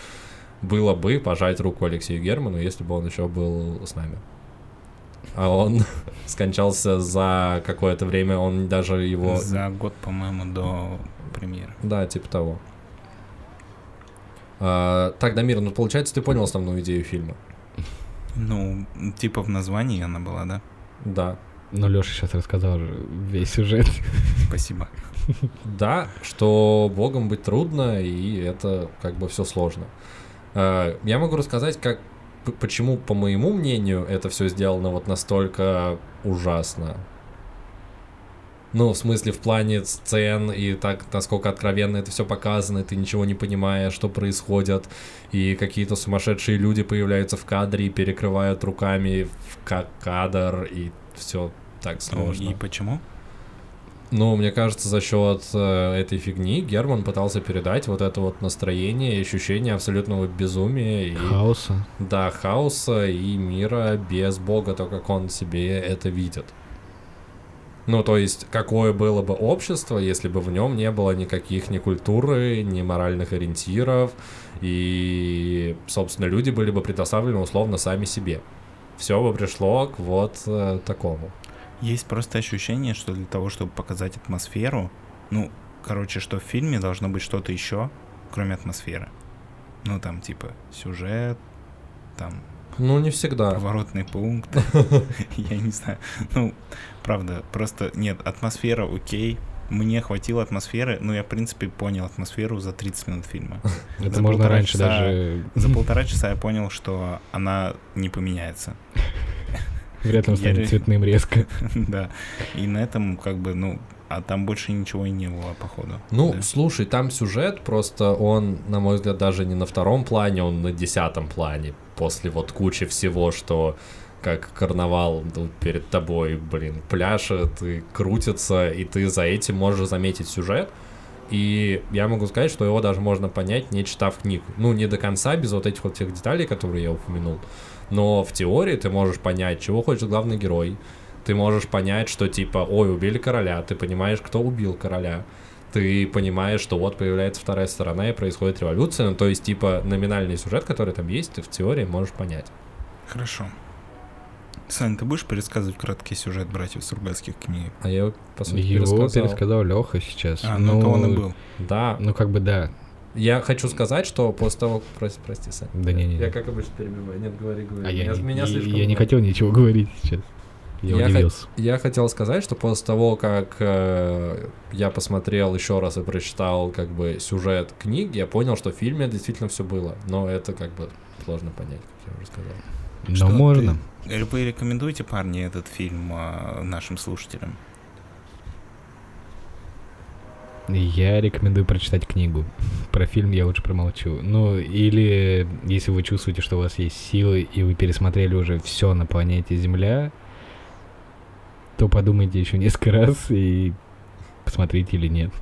[SPEAKER 4] было бы пожать руку Алексею Герману, если бы он еще был с нами. А он [LAUGHS] скончался за какое-то время, он даже его...
[SPEAKER 2] За год, по-моему, до премьеры.
[SPEAKER 4] Да, типа того. А, так, Дамир, ну получается, ты понял основную идею фильма?
[SPEAKER 2] Ну, типа в названии она была, да?
[SPEAKER 4] Да.
[SPEAKER 3] Но Леша сейчас рассказал же весь сюжет.
[SPEAKER 2] Спасибо.
[SPEAKER 4] Да, что богом быть трудно, и это как бы все сложно. Э, Я могу рассказать, как почему, по моему мнению, это все сделано вот настолько ужасно. Ну, в смысле, в плане сцен и так, насколько откровенно это все показано, и ты ничего не понимаешь, что происходит, и какие-то сумасшедшие люди появляются в кадре и перекрывают руками в ка- кадр, и все так сложно.
[SPEAKER 2] И почему?
[SPEAKER 4] Ну, мне кажется, за счет э, этой фигни Герман пытался передать вот это вот настроение и ощущение абсолютного безумия и
[SPEAKER 3] Хаоса.
[SPEAKER 4] да, хаоса и мира без бога, то, как он себе это видит. Ну, то есть, какое было бы общество, если бы в нем не было никаких ни культуры, ни моральных ориентиров, и, собственно, люди были бы предоставлены условно сами себе. Все бы пришло к вот э, такому.
[SPEAKER 2] Есть просто ощущение, что для того, чтобы показать атмосферу, ну, короче, что в фильме должно быть что-то еще, кроме атмосферы. Ну, там, типа, сюжет, там,
[SPEAKER 4] Ну, не всегда.
[SPEAKER 2] поворотный пункт. [LAUGHS] Я не знаю. Ну, правда, просто нет, атмосфера окей. Мне хватило атмосферы, ну, я, в принципе, понял атмосферу за 30 минут фильма. [LAUGHS]
[SPEAKER 3] Это
[SPEAKER 2] За
[SPEAKER 3] можно раньше
[SPEAKER 2] часа-
[SPEAKER 3] даже...
[SPEAKER 2] За [LAUGHS] полтора часа я понял, что она не поменяется. [LAUGHS]
[SPEAKER 3] Вряд ли он станет цветным резко.
[SPEAKER 2] Да. И на этом, как бы, ну, а там больше ничего и не было, походу.
[SPEAKER 4] Ну,
[SPEAKER 2] Да.
[SPEAKER 4] слушай, там сюжет, просто он, на мой взгляд, даже не на втором плане, он на десятом плане. После вот кучи всего, что как карнавал перед тобой, блин, пляшет и крутится, и ты за этим можешь заметить сюжет. И я могу сказать, что его даже можно понять, не читав книгу. Ну, не до конца, без вот этих вот всех деталей, которые я упомянул. Но в теории ты можешь понять, чего хочет главный герой. Ты можешь понять, что типа, ой, убили короля, ты понимаешь, кто убил короля. Ты понимаешь, что вот появляется вторая сторона и происходит революция. Ну, то есть, типа, номинальный сюжет, который там есть, ты в теории можешь понять.
[SPEAKER 2] Хорошо. Сань, ты будешь пересказывать краткий сюжет братьев Сургатских книг?
[SPEAKER 4] А я его, по сути,
[SPEAKER 3] Его
[SPEAKER 4] пересказал.
[SPEAKER 3] пересказал Леха сейчас.
[SPEAKER 2] А, ну, то он и был.
[SPEAKER 4] Да,
[SPEAKER 3] Ну, как бы да.
[SPEAKER 4] я хочу сказать, что после того... Прости, прости Сань.
[SPEAKER 3] Да не-не-не.
[SPEAKER 4] Я как обычно перебиваю. Нет, говори, говори.
[SPEAKER 3] А я,
[SPEAKER 4] Меня-
[SPEAKER 3] не,
[SPEAKER 4] меня
[SPEAKER 3] и-
[SPEAKER 4] слишком
[SPEAKER 3] я не хотел ничего говорить сейчас. Я,
[SPEAKER 4] Я
[SPEAKER 3] удивился.
[SPEAKER 4] Я хотел сказать, что после того, как э, я посмотрел еще раз и прочитал как бы сюжет книги, я понял, что в фильме действительно все было. Но это как бы сложно понять, как я уже сказал.
[SPEAKER 3] Но
[SPEAKER 2] Что
[SPEAKER 3] можно.
[SPEAKER 2] ты- Вы рекомендуете, парни, этот фильм а, нашим слушателям?
[SPEAKER 3] Я рекомендую прочитать книгу. Про фильм я лучше промолчу. Ну, или если вы чувствуете, что у вас есть силы, и вы пересмотрели уже все на планете Земля, то подумайте еще несколько раз и посмотрите или нет.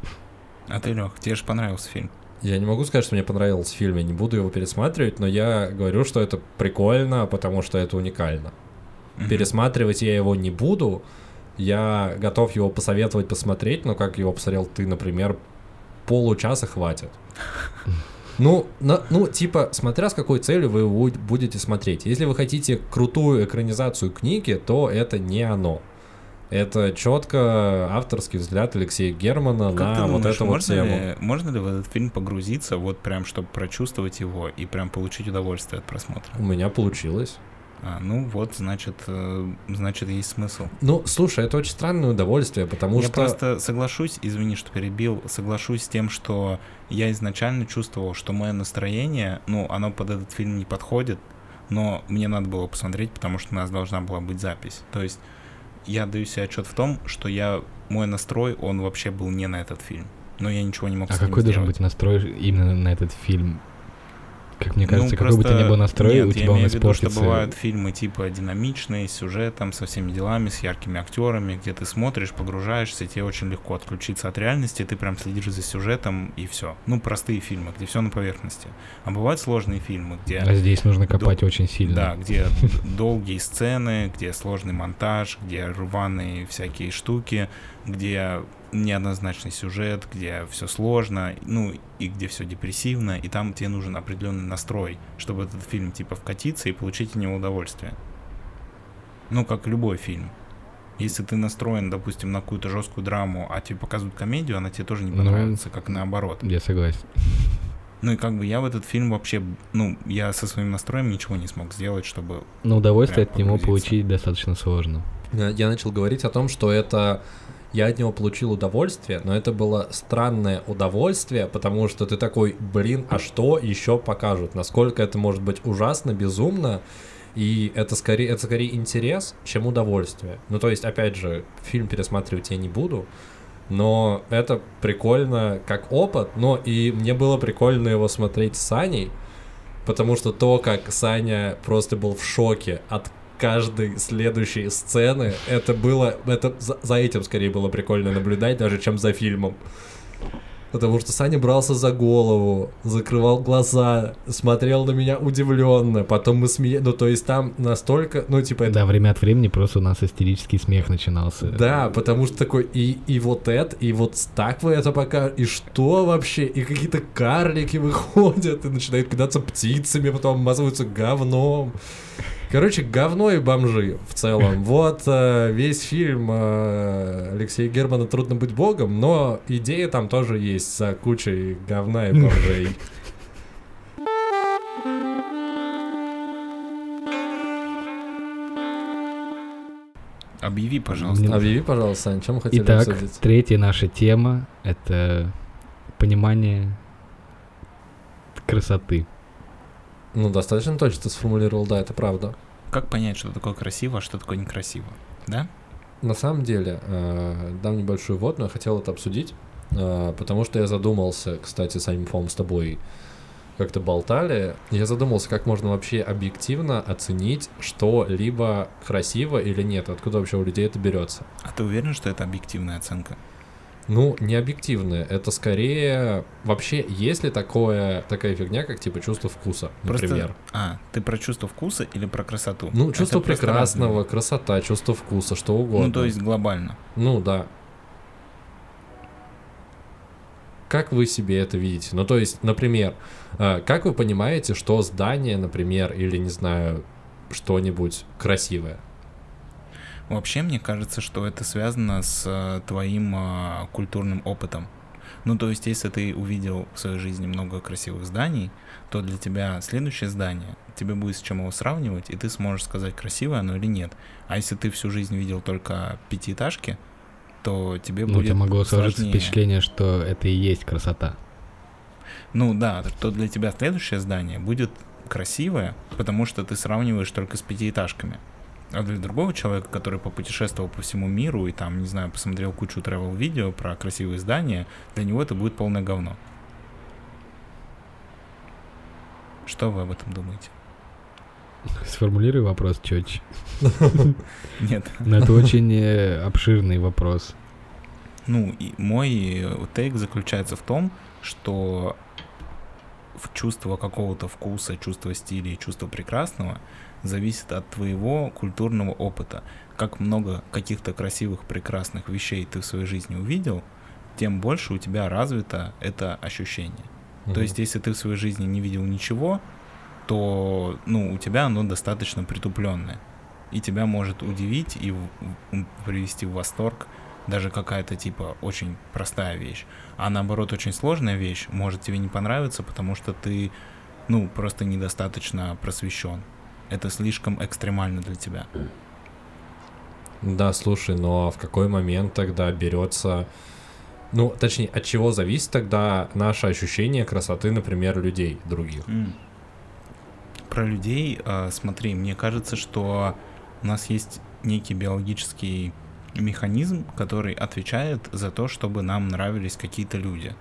[SPEAKER 2] А ты, Лех, тебе же понравился фильм.
[SPEAKER 4] Я не могу сказать, что мне понравился фильм, я не буду его пересматривать, но я говорю, что это прикольно, потому что это уникально.
[SPEAKER 2] Мгм.
[SPEAKER 4] Пересматривать я его не буду. Я готов его посоветовать посмотреть, но как его посмотрел ты, например, получаса хватит. [LAUGHS] Ну, на- ну, типа, смотря с какой целью вы его будете смотреть. Если вы хотите крутую экранизацию книги, то это не оно. Это четко авторский взгляд Алексея Германа
[SPEAKER 2] Как
[SPEAKER 4] на
[SPEAKER 2] ты
[SPEAKER 4] вот
[SPEAKER 2] думаешь,
[SPEAKER 4] эту вот
[SPEAKER 2] можно,
[SPEAKER 4] тему.
[SPEAKER 2] ли, можно ли в этот фильм погрузиться, вот прям, чтобы прочувствовать его и прям получить удовольствие от просмотра?
[SPEAKER 4] У меня получилось.
[SPEAKER 2] А, ну вот, значит, э, значит, есть смысл.
[SPEAKER 4] Ну, слушай, это очень странное удовольствие, потому
[SPEAKER 2] я
[SPEAKER 4] что...
[SPEAKER 2] просто соглашусь, извини, что перебил, соглашусь с тем, что я изначально чувствовал, что мое настроение, ну, оно под этот фильм не подходит, но мне надо было посмотреть, потому что у нас должна была быть запись. То есть я даю себе отчет в том, что я мой настрой, он вообще был не на этот фильм. Но я ничего не мог
[SPEAKER 3] А
[SPEAKER 2] с этим
[SPEAKER 3] какой должен быть настрой именно на этот фильм? Как мне
[SPEAKER 2] Ну,
[SPEAKER 3] кажется, какой бы ты
[SPEAKER 2] просто-
[SPEAKER 3] ни был настрой,
[SPEAKER 2] Нет,
[SPEAKER 3] у
[SPEAKER 2] я
[SPEAKER 3] тебя он
[SPEAKER 2] имею в виду, что
[SPEAKER 3] испортится.
[SPEAKER 2] бывают фильмы типа динамичные, с сюжетом, со всеми делами, с яркими актерами, где ты смотришь, погружаешься, тебе очень легко отключиться от реальности, ты прям следишь за сюжетом и все. Ну, простые фильмы, где все на поверхности. А бывают сложные фильмы, где...
[SPEAKER 3] А здесь нужно копать очень сильно.
[SPEAKER 2] Да, где долгие сцены, где сложный монтаж, где рваные всякие штуки, где неоднозначный сюжет, где все сложно, ну и где все депрессивно, и там тебе нужен определенный настрой, чтобы этот фильм типа вкатиться и получить от него удовольствие. Ну, как любой фильм. Если ты настроен, допустим, на какую-то жесткую драму, а тебе показывают комедию, она тебе тоже не
[SPEAKER 3] Ну,
[SPEAKER 2] понравится, как наоборот.
[SPEAKER 3] Я согласен.
[SPEAKER 2] Ну и как бы я в этот фильм вообще, ну, я со своим настроем ничего не смог сделать, чтобы
[SPEAKER 3] Но удовольствие от него получить достаточно сложно.
[SPEAKER 4] Я начал говорить о том, что это я от него получил удовольствие, но это было странное удовольствие, потому что ты такой, блин, а что еще покажут? Насколько это может быть ужасно, безумно, и это скорее, это скорее интерес, чем удовольствие. Ну, то есть, опять же, фильм пересматривать я не буду, но это прикольно как опыт, но и мне было прикольно его смотреть с Саней, потому что то, как Саня просто был в шоке от каждой следующей сцены, это было, это за, за этим скорее было прикольно наблюдать, даже чем за фильмом. Потому что Саня брался за голову, закрывал глаза, смотрел на меня удивленно, потом мы смеялись, ну то есть там настолько, ну типа это
[SPEAKER 3] Да, время от времени просто у нас истерический смех начинался.
[SPEAKER 4] да, потому что такой, и, и вот это, и вот так вы это пока, и что вообще, и какие-то карлики выходят, и начинают кидаться птицами, потом обмазываются говном. Короче, говно и бомжи в целом. [LAUGHS] Вот э, весь фильм э, Алексея Германа «Трудно быть богом», но идея там тоже есть за кучей говна и бомжей. [LAUGHS]
[SPEAKER 2] Объяви, пожалуйста.
[SPEAKER 4] Объяви, пожалуйста, Сань, чем мы хотели
[SPEAKER 3] Итак,
[SPEAKER 4] обсудить?
[SPEAKER 3] третья наша тема — это понимание красоты.
[SPEAKER 4] Ну, достаточно точно ты сформулировал, да, это правда.
[SPEAKER 2] Как понять, что такое красиво, а что такое некрасиво? Да?
[SPEAKER 4] На самом деле, э, дам небольшую вводную, хотел это обсудить, э, потому что я задумался, кстати, с по с тобой как-то болтали, я задумался, как можно вообще объективно оценить что-либо красиво или нет, откуда вообще у людей это берется.
[SPEAKER 2] А ты уверен, что это объективная оценка?
[SPEAKER 4] Ну, не объективное, это скорее... Вообще, есть ли такое, такая фигня, как типа чувство вкуса, например?
[SPEAKER 2] Просто... А, ты про чувство вкуса или про красоту?
[SPEAKER 4] Ну,
[SPEAKER 2] Это
[SPEAKER 4] чувство
[SPEAKER 2] просто
[SPEAKER 4] прекрасного, красота, чувство вкуса, что угодно.
[SPEAKER 2] Ну, то есть глобально.
[SPEAKER 4] Ну да. Как вы себе это видите? Ну, то есть, например, э, как вы понимаете, что здание, например, или, не знаю, что-нибудь красивое?
[SPEAKER 2] Вообще, мне кажется, что это связано с э, твоим э, культурным опытом. Ну, то есть, если ты увидел в своей жизни много красивых зданий, то для тебя следующее здание, тебе будет с чем его сравнивать, и ты сможешь сказать, красивое оно или нет. А если ты всю жизнь видел только пятиэтажки, то тебе
[SPEAKER 3] Ну,
[SPEAKER 2] будет
[SPEAKER 3] тебя могло сложиться
[SPEAKER 2] сложнее.
[SPEAKER 3] впечатление, что это и есть красота.
[SPEAKER 2] Ну да, то для тебя следующее здание будет красивое, потому что ты сравниваешь только с пятиэтажками. А для другого человека, который попутешествовал по всему миру и там, не знаю, посмотрел кучу travel видео про красивые здания, для него это будет полное говно. Что вы об этом думаете?
[SPEAKER 3] Сформулируй вопрос четче.
[SPEAKER 2] Нет.
[SPEAKER 3] Но это очень э, обширный вопрос.
[SPEAKER 2] Ну, и мой э, тейк заключается в том, что в чувство какого-то вкуса, чувство стиля и чувство прекрасного зависит от твоего культурного опыта. Как много каких-то красивых, прекрасных вещей ты в своей жизни увидел, тем больше у тебя развито это ощущение. То есть, если ты в своей жизни не видел ничего, то, ну, у тебя оно достаточно притупленное. И тебя может удивить и привести в восторг даже какая-то, типа, очень простая вещь. А наоборот, очень сложная вещь может тебе не понравиться, потому что ты, ну, просто недостаточно просвещен. Это слишком экстремально для тебя.
[SPEAKER 4] Да, слушай, но в какой момент тогда берется... Ну, точнее, от чего зависит тогда наше ощущение красоты, например, людей других?
[SPEAKER 2] Про людей, а, смотри, мне кажется, что у нас есть некий биологический механизм, который отвечает за то, чтобы нам нравились какие-то люди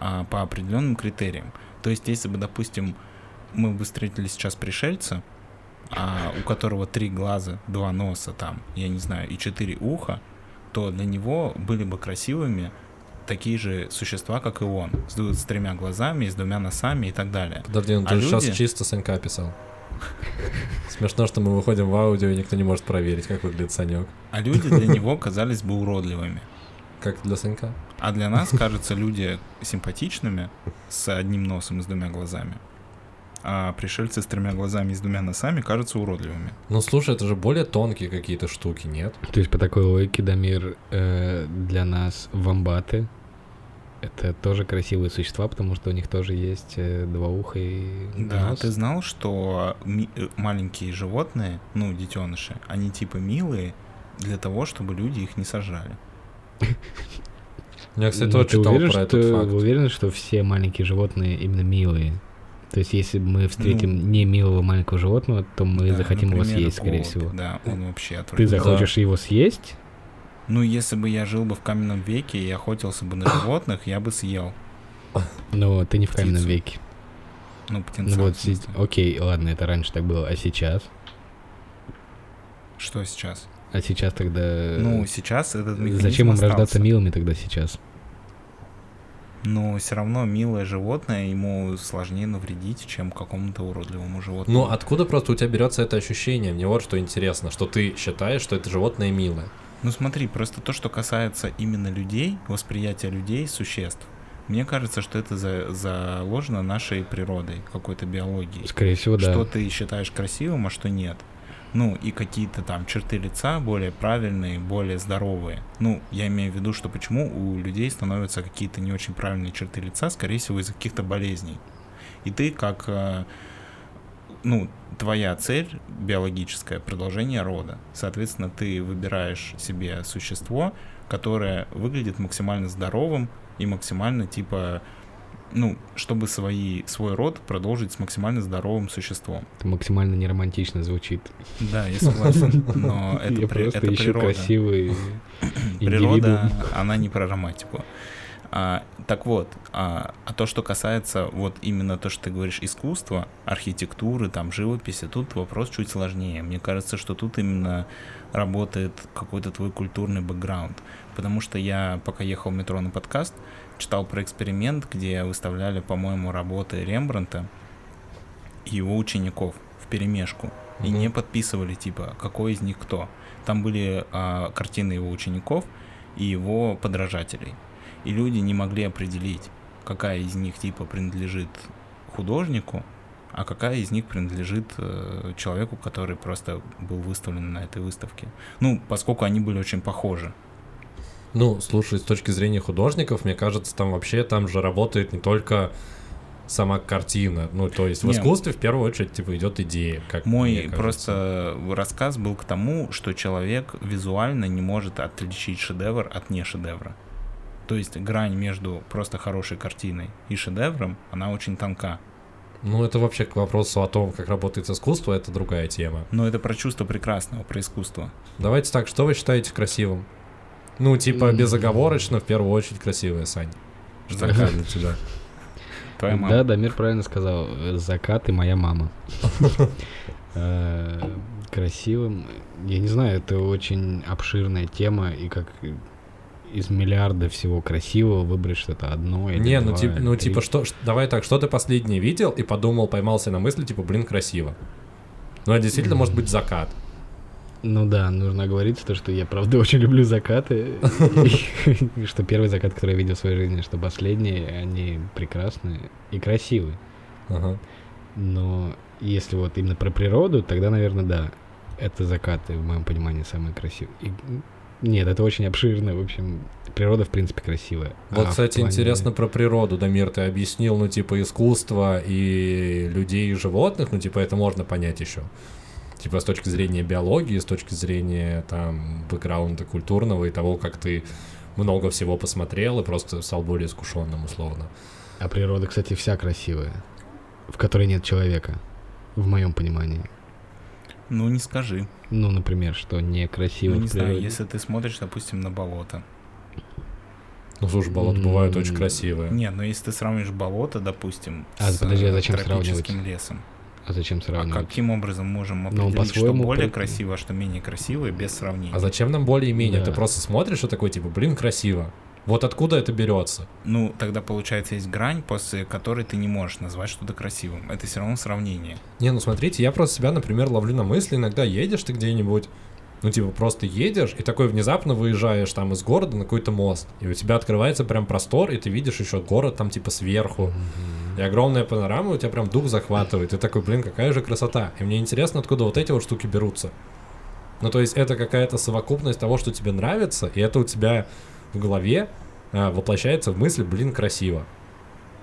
[SPEAKER 2] а, по определенным критериям. То есть, если бы, допустим, мы бы встретили сейчас пришельца, а, у которого три глаза, два носа там, я не знаю, и четыре уха, то для него были бы красивыми такие же существа, как и он, с, с тремя глазами, с двумя носами и так далее.
[SPEAKER 4] Подожди, ну
[SPEAKER 2] А
[SPEAKER 4] ты сейчас
[SPEAKER 2] люди?
[SPEAKER 4] чисто Санька писал. Смешно, что мы выходим в аудио, и никто не может проверить, как выглядит Санек.
[SPEAKER 2] А люди для него казались бы уродливыми.
[SPEAKER 4] Как для Санька?
[SPEAKER 2] А для нас кажутся люди симпатичными с одним носом и с двумя глазами. А пришельцы с тремя глазами и с двумя носами кажутся уродливыми.
[SPEAKER 4] Ну слушай, это же более тонкие какие-то штуки, нет?
[SPEAKER 3] То есть по такой логике, Дамир, э, для нас вамбаты это тоже красивые существа, потому что у них тоже есть э, два уха и
[SPEAKER 2] Да,
[SPEAKER 3] нос.
[SPEAKER 2] ты знал, что ми- э, маленькие животные, ну, детеныши, они типа милые для того, чтобы люди их не сожрали.
[SPEAKER 4] Я, кстати,
[SPEAKER 3] Ну,
[SPEAKER 4] тоже читал
[SPEAKER 3] уверен,
[SPEAKER 4] про этот факт.
[SPEAKER 3] Вы уверены, что все маленькие животные именно милые? То есть, если мы встретим
[SPEAKER 2] Ну,
[SPEAKER 3] не милого маленького животного, то мы
[SPEAKER 2] Да,
[SPEAKER 3] захотим его
[SPEAKER 2] например,
[SPEAKER 3] съесть, скорее
[SPEAKER 2] голубь,
[SPEAKER 3] всего.
[SPEAKER 2] Да, он вообще
[SPEAKER 3] Ты
[SPEAKER 2] отвратительный.
[SPEAKER 3] захочешь его съесть?
[SPEAKER 2] Ну, если бы я жил бы в каменном веке и охотился бы на животных, я бы съел.
[SPEAKER 3] Но ты не в каменном
[SPEAKER 2] Птицу.
[SPEAKER 3] веке.
[SPEAKER 2] Ну,
[SPEAKER 3] Ну
[SPEAKER 2] потенциал.
[SPEAKER 3] вот, си- окей, ладно, это раньше так было, а сейчас?
[SPEAKER 2] Что сейчас?
[SPEAKER 3] А сейчас тогда...
[SPEAKER 2] Ну, сейчас этот
[SPEAKER 3] Зачем им
[SPEAKER 2] остался.
[SPEAKER 3] рождаться милыми тогда сейчас?
[SPEAKER 2] Но все равно милое животное ему сложнее навредить, чем какому-то уродливому животному.
[SPEAKER 4] Ну, откуда просто у тебя берется это ощущение? Мне вот что интересно, что ты считаешь, что это животное милое.
[SPEAKER 2] Ну смотри, просто то, что касается именно людей, восприятия людей, существ, мне кажется, что это за- заложено нашей природой, какой-то биологией.
[SPEAKER 3] Скорее всего, да.
[SPEAKER 2] Что ты считаешь красивым, а что нет. Ну, и какие-то там черты лица более правильные, более здоровые. Ну, я имею в виду, что почему у людей становятся какие-то не очень правильные черты лица, скорее всего, из-за каких-то болезней. И ты как, э, ну, твоя цель биологическая, продолжение рода. Соответственно, ты выбираешь себе существо, которое выглядит максимально здоровым и максимально, типа, ну, чтобы свои, свой род продолжить с максимально здоровым существом.
[SPEAKER 3] Это максимально неромантично звучит.
[SPEAKER 2] Да, я согласен, но [LAUGHS] это,
[SPEAKER 3] Я
[SPEAKER 2] при-
[SPEAKER 3] просто
[SPEAKER 2] это
[SPEAKER 3] ищу
[SPEAKER 2] природа.
[SPEAKER 3] красивый
[SPEAKER 2] Природа, она не про романтику. А, так вот, а, а то, что касается вот именно то, что ты говоришь, искусства, архитектуры, там, живописи, тут вопрос чуть сложнее. Мне кажется, что тут именно работает какой-то твой культурный бэкграунд. Потому что я, пока ехал в метро на подкаст, читал про эксперимент, где выставляли, по-моему, работы Рембранта и его учеников в перемешку. И
[SPEAKER 4] Мгм.
[SPEAKER 2] не подписывали, типа, какой из них кто. Там были а, картины его учеников и его подражателей. И люди не могли определить, какая из них, типа, принадлежит художнику, а какая из них принадлежит э, человеку, который просто был выставлен на этой выставке. Ну, поскольку они были очень похожи.
[SPEAKER 4] Ну, слушай, с точки зрения художников, мне кажется, там вообще там же работает не только сама картина. Ну, то есть в
[SPEAKER 2] Не.
[SPEAKER 4] искусстве в первую очередь типа идет идея. Как
[SPEAKER 2] Мой просто рассказ был к тому, что человек визуально не может отличить шедевр от не шедевра. То есть грань между просто хорошей картиной и шедевром, она очень тонка.
[SPEAKER 4] Ну, это вообще к вопросу о том, как работает искусство, это другая тема.
[SPEAKER 2] Но это про чувство прекрасного, про искусство.
[SPEAKER 4] Давайте так, что вы считаете красивым? Ну, типа, безоговорочно, в первую очередь, красивая, Сань. Что
[SPEAKER 2] Закат.
[SPEAKER 4] для тебя? [LAUGHS]
[SPEAKER 2] Твоя мама.
[SPEAKER 3] Да, Дамир правильно сказал. Закат и моя мама. [LAUGHS] Э, Красивым. Я не знаю, это очень обширная тема, и как из миллиарда всего красивого выбрать что-то одно или
[SPEAKER 4] Не, ну,
[SPEAKER 3] два,
[SPEAKER 4] типа, ну,
[SPEAKER 3] три.
[SPEAKER 4] типа, что, давай так, что ты последнее видел и подумал, поймался на мысли, типа, блин, красиво. Ну, это действительно может быть закат.
[SPEAKER 3] Ну да, нужно оговориться, то, что я правда [LAUGHS] очень люблю закаты. [LAUGHS] И что первый закат, который я видел в своей жизни, что последние, они прекрасные и красивые.
[SPEAKER 4] Ага.
[SPEAKER 3] Но если вот именно про природу, тогда, наверное, да. Это закаты, в моем понимании, самые красивые. И, нет, это очень обширно. В общем, природа, в принципе, красивая.
[SPEAKER 4] Вот,
[SPEAKER 3] А
[SPEAKER 4] кстати,
[SPEAKER 3] плане-
[SPEAKER 4] интересно про природу, Дамир, ты объяснил, ну, типа, искусство и людей и животных, ну, типа, это можно понять еще. Типа, с точки зрения биологии, с точки зрения, там, бэкграунда культурного и того, как ты много всего посмотрел и просто стал более искушенным, условно.
[SPEAKER 3] А природа, кстати, вся красивая, в которой нет человека, в моем понимании.
[SPEAKER 2] Ну, не скажи.
[SPEAKER 3] Ну, например, что некрасиво
[SPEAKER 2] Ну, не знаю, если ты смотришь, допустим, на болото.
[SPEAKER 4] Ну, слушай, болота бывают очень красивые.
[SPEAKER 2] Нет, но если ты сравнишь болото, допустим,
[SPEAKER 3] А,
[SPEAKER 2] с
[SPEAKER 3] подожди, а
[SPEAKER 2] э,
[SPEAKER 3] зачем
[SPEAKER 2] тропическим лесом,
[SPEAKER 3] А зачем
[SPEAKER 2] а
[SPEAKER 3] сравнивать?
[SPEAKER 2] каким образом можем
[SPEAKER 3] Ну,
[SPEAKER 2] определить, что
[SPEAKER 3] по-своему
[SPEAKER 2] более
[SPEAKER 3] при-
[SPEAKER 2] красиво, а что менее красиво, без сравнения?
[SPEAKER 4] А зачем нам более-менее?
[SPEAKER 3] Да.
[SPEAKER 4] Ты просто смотришь и такой, типа, блин, красиво. Вот откуда это берется?
[SPEAKER 2] Ну, тогда получается есть грань, после которой ты не можешь назвать что-то красивым. Это все равно сравнение.
[SPEAKER 4] Не, ну смотрите, я просто себя, например, ловлю на мысли, иногда едешь ты где-нибудь, ну типа просто едешь и такой внезапно выезжаешь там из города на какой-то мост, и у тебя открывается прям простор, и ты видишь еще город там типа сверху, и огромная панорама, у тебя прям дух захватывает, и такой, блин, какая же красота. И мне интересно, откуда вот эти вот штуки берутся. Ну то есть это какая-то совокупность того, что тебе нравится, и это у тебя в голове а, воплощается в мысли, блин, красиво.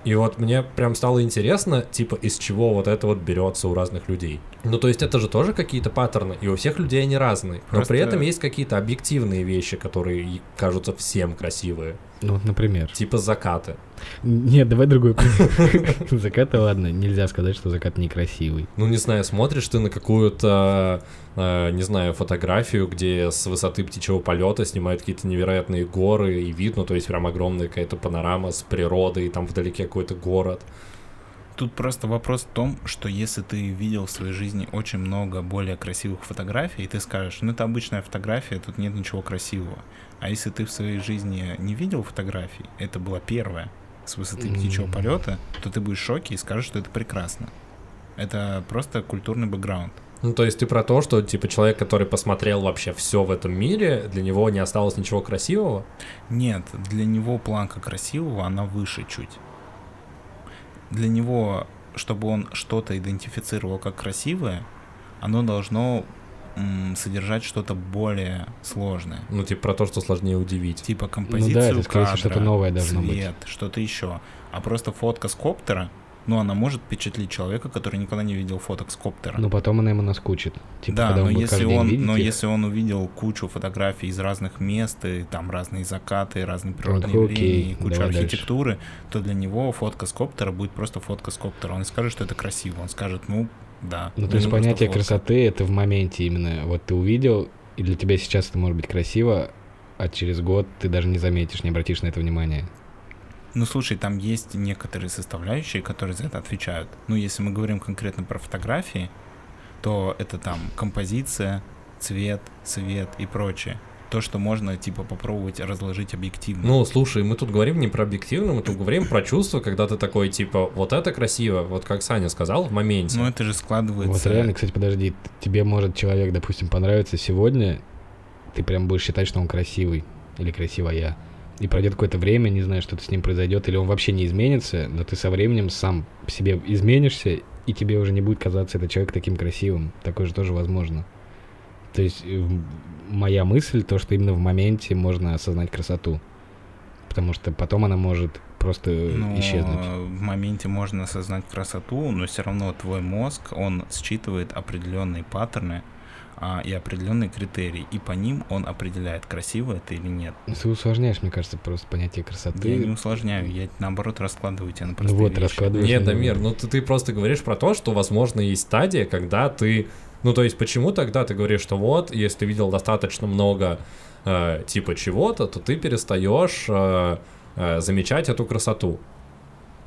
[SPEAKER 4] И вот мне прям стало интересно, типа, из чего вот это вот берется у разных людей. Ну, то есть это же тоже какие-то паттерны, и у всех людей они разные. Но
[SPEAKER 2] Просто-
[SPEAKER 4] при этом есть какие-то объективные вещи, которые кажутся всем красивые.
[SPEAKER 3] Ну, вот, например.
[SPEAKER 4] Типа закаты.
[SPEAKER 3] Нет, давай другой пример. [LAUGHS] Закаты, ладно, нельзя сказать, что закат некрасивый.
[SPEAKER 4] Ну, не знаю, смотришь ты на какую-то, э, не знаю, фотографию, где с высоты птичьего полета снимают какие-то невероятные горы, и видно, то есть прям огромная какая-то панорама с природой, и там вдалеке какой-то город.
[SPEAKER 2] Тут просто вопрос в том, что если ты видел в своей жизни очень много более красивых фотографий, и ты скажешь, ну это обычная фотография, тут нет ничего красивого. А если ты в своей жизни не видел фотографий, это была первая с высоты птичьего
[SPEAKER 3] М.
[SPEAKER 2] полета, то ты будешь в шоке и скажешь, что это прекрасно. Это просто культурный бэкграунд.
[SPEAKER 4] Ну, то есть ты про то, что, типа, человек, который посмотрел вообще все в этом мире, для него не осталось ничего красивого?
[SPEAKER 2] Нет, для него планка красивого, она выше чуть. Для него, чтобы он что-то идентифицировал как красивое, оно должно содержать что-то более сложное.
[SPEAKER 4] Ну, типа про то, что сложнее удивить.
[SPEAKER 2] Типа композицию
[SPEAKER 3] Ну это, скорее всего,
[SPEAKER 2] кадра,
[SPEAKER 3] что-то новое должно быть.
[SPEAKER 2] цвет, что-то еще. А просто фотка с коптера, ну, она может впечатлить человека, который никогда не видел фоток с коптера.
[SPEAKER 3] Но потом она ему наскучит. Типа,
[SPEAKER 2] да,
[SPEAKER 3] когда
[SPEAKER 2] но
[SPEAKER 3] он
[SPEAKER 2] если он, но
[SPEAKER 3] их,
[SPEAKER 2] если он увидел кучу фотографий из разных мест, и там разные закаты, разные природные
[SPEAKER 3] такой,
[SPEAKER 2] явления,
[SPEAKER 3] окей,
[SPEAKER 2] и кучу
[SPEAKER 3] давай дальше.
[SPEAKER 2] архитектуры, то для него фотка с коптера будет просто фотка с коптера. Он не скажет, что это красиво, он скажет, ну, да.
[SPEAKER 3] Ну, то есть понятие
[SPEAKER 2] фотка.
[SPEAKER 3] красоты это в моменте именно. Вот ты увидел, и для тебя сейчас это может быть красиво, а через год ты даже не заметишь, не обратишь на это внимания.
[SPEAKER 2] Ну, слушай, там есть некоторые составляющие, которые за это отвечают. Ну, если мы говорим конкретно про фотографии, то это там композиция, цвет, свет и прочее. То, что можно, типа, попробовать разложить объективно.
[SPEAKER 4] Ну, слушай, мы тут говорим не про объективно, мы тут говорим про чувство, когда ты такой, типа, вот это красиво, вот как Саня сказал, в моменте.
[SPEAKER 2] Ну, это же
[SPEAKER 3] Вот
[SPEAKER 2] складывается...
[SPEAKER 3] реально, кстати, подожди, тебе может человек, допустим, понравиться сегодня, ты прям будешь считать, что он красивый или красивая. И пройдет какое-то время, не знаю, что-то с ним произойдет, или он вообще не изменится, но ты со временем сам по себе изменишься, и тебе уже не будет казаться этот человек таким красивым. Такое же тоже возможно. То есть э, моя мысль, то, что именно в моменте можно осознать красоту. Потому что потом она может просто э,
[SPEAKER 2] Ну,
[SPEAKER 3] исчезнуть.
[SPEAKER 2] в моменте можно осознать красоту, но все равно твой мозг, он считывает определенные паттерны а, и определенные критерии, и по ним он определяет, красиво это или нет.
[SPEAKER 3] Ты усложняешь, мне кажется, просто понятие красоты.
[SPEAKER 2] Я не усложняю, я наоборот раскладываю тебя на
[SPEAKER 3] Ну
[SPEAKER 2] простые
[SPEAKER 3] вот,
[SPEAKER 2] вещи.
[SPEAKER 3] раскладываешь.
[SPEAKER 4] Нет, Дамир, ну ты, ты просто говоришь про то, что, возможно, есть стадия, когда ты... Ну, то есть, почему тогда ты говоришь, что вот, если ты видел достаточно много э, типа чего-то, то ты перестаешь э, э, замечать эту красоту.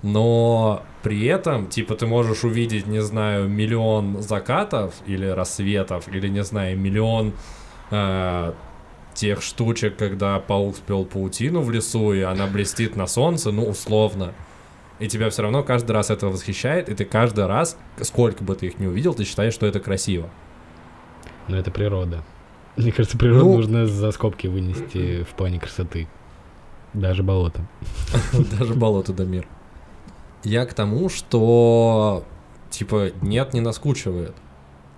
[SPEAKER 4] Но при этом, типа, ты можешь увидеть, не знаю, миллион закатов или рассветов, или, не знаю, миллион э, тех штучек, когда паук спел паутину в лесу, и она блестит на солнце, ну, условно. И тебя все равно каждый раз это восхищает, и ты каждый раз, сколько бы ты их не увидел, ты считаешь, что это красиво.
[SPEAKER 3] Но это природа. Мне кажется, природу
[SPEAKER 4] Ну-
[SPEAKER 3] нужно за скобки вынести в плане красоты. Даже болото. [LAUGHS]
[SPEAKER 4] Даже болото да мир. Я к тому, что типа нет, не наскучивает.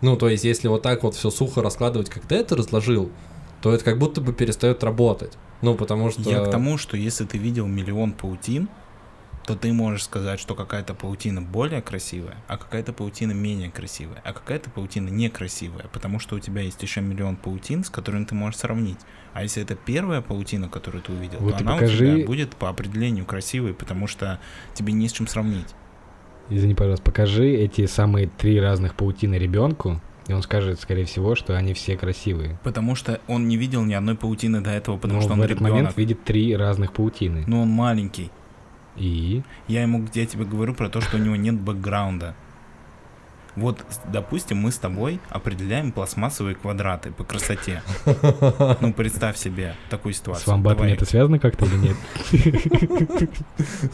[SPEAKER 4] Ну, то есть, если вот так вот все сухо раскладывать, как ты это разложил, то это как будто бы перестает работать. Ну, потому что...
[SPEAKER 2] Я к тому, что если ты видел миллион паутин, то ты можешь сказать, что какая-то паутина более красивая, а какая-то паутина менее красивая, а какая-то паутина некрасивая, потому что у тебя есть еще миллион паутин, с которыми ты можешь сравнить. А если это первая паутина, которую ты увидел,
[SPEAKER 3] Вот
[SPEAKER 2] то она у
[SPEAKER 3] покажи-
[SPEAKER 2] тебя будет по определению красивой, потому что тебе не с чем сравнить.
[SPEAKER 3] Извини, пожалуйста, покажи эти самые три разных паутины ребенку, и он скажет, скорее всего, что они все красивые.
[SPEAKER 2] Потому что он не видел ни одной паутины до этого, потому
[SPEAKER 3] Но
[SPEAKER 2] что
[SPEAKER 3] в
[SPEAKER 2] он
[SPEAKER 3] этот
[SPEAKER 2] ребенок.
[SPEAKER 3] момент видит три разных паутины.
[SPEAKER 2] Но он маленький.
[SPEAKER 3] И
[SPEAKER 2] Я ему, я тебе говорю про то, что у него нет бэкграунда. Вот, допустим, мы с тобой определяем пластмассовые квадраты по красоте. [LAUGHS] Ну, представь себе такую ситуацию.
[SPEAKER 3] с вамбатами это связано как-то или нет?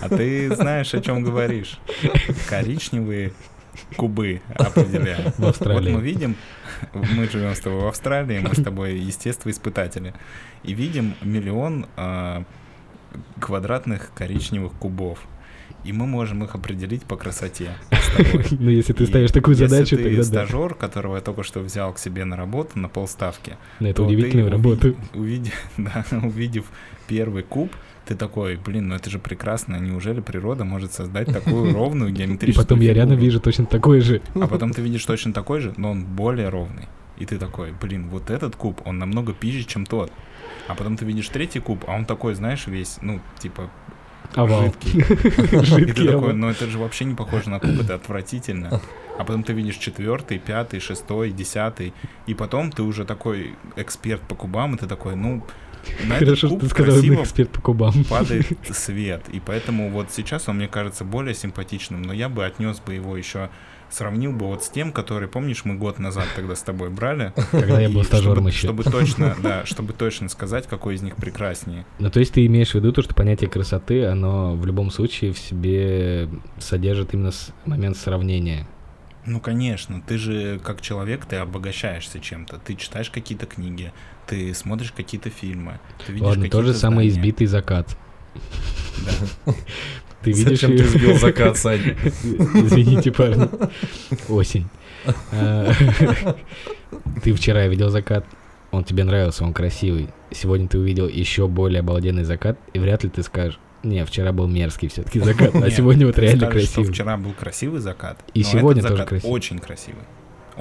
[SPEAKER 2] А ты знаешь, о чем говоришь. Коричневые кубы определяем.
[SPEAKER 3] В
[SPEAKER 2] Вот
[SPEAKER 3] Австралии.
[SPEAKER 2] мы видим, мы живем с тобой в Австралии, мы с тобой естествоиспытатели, и видим миллион а, квадратных коричневых кубов. И мы можем их определить по красоте. [LAUGHS]
[SPEAKER 3] Ну, если ты
[SPEAKER 2] И
[SPEAKER 3] ставишь такую
[SPEAKER 2] если
[SPEAKER 3] задачу, тогда да.
[SPEAKER 2] стажер, которого я только что взял к себе на работу, на полставки,
[SPEAKER 3] На эту
[SPEAKER 2] то ты
[SPEAKER 3] удивительную работу. [LAUGHS]
[SPEAKER 2] увидев первый куб, ты такой, блин, ну это же прекрасно, неужели природа может создать такую [LAUGHS] ровную
[SPEAKER 3] И
[SPEAKER 2] геометрическую
[SPEAKER 3] потом я рядом вижу точно такой же.
[SPEAKER 2] А потом ты видишь точно такой же, но он более ровный. И ты такой, блин, вот этот куб, он намного пизже, чем тот. А потом ты видишь третий куб, а он такой, знаешь, весь, ну, типа,
[SPEAKER 3] Овал.
[SPEAKER 2] жидкий. [LAUGHS] И ты такой, ну это же вообще не похоже на куб, это отвратительно. А потом ты видишь четвертый, пятый, шестой, десятый. И потом ты уже такой эксперт по кубам, и ты такой, ну, на этот
[SPEAKER 3] Хорошо, что
[SPEAKER 2] куб
[SPEAKER 3] ты сказал, эксперт по кубам.
[SPEAKER 2] падает [LAUGHS] свет. И поэтому вот сейчас он мне кажется более симпатичным, но я бы отнес бы его еще, сравнил бы вот с тем, который, помнишь, мы год назад тогда с тобой брали. [LAUGHS]
[SPEAKER 3] Когда я был стажером еще.
[SPEAKER 2] Чтобы точно, [LAUGHS] да, чтобы точно сказать, какой из них прекраснее.
[SPEAKER 3] Ну, то есть ты имеешь в виду то, что понятие красоты, оно в любом случае в себе содержит именно момент сравнения.
[SPEAKER 2] Ну, конечно, ты же как человек, ты обогащаешься чем-то. Ты читаешь какие-то книги, ты смотришь какие-то фильмы, ты видишь
[SPEAKER 3] Ладно,
[SPEAKER 2] какие-то
[SPEAKER 3] тот же
[SPEAKER 2] здания.
[SPEAKER 3] избитый закат.
[SPEAKER 2] Да. [LAUGHS]
[SPEAKER 3] Ты видишь
[SPEAKER 4] Зачем ты сбил закат, [LAUGHS] Сань?
[SPEAKER 3] Извините, парни. Осень. А, [LAUGHS] Ты вчера видел закат, он тебе нравился, он красивый. Сегодня ты увидел еще более обалденный закат, и вряд ли ты скажешь, не, вчера был мерзкий все-таки закат, а [LAUGHS] сегодня вот реально красивый.
[SPEAKER 2] вчера был красивый закат,
[SPEAKER 3] И сегодня тоже красивый.
[SPEAKER 2] очень красивый.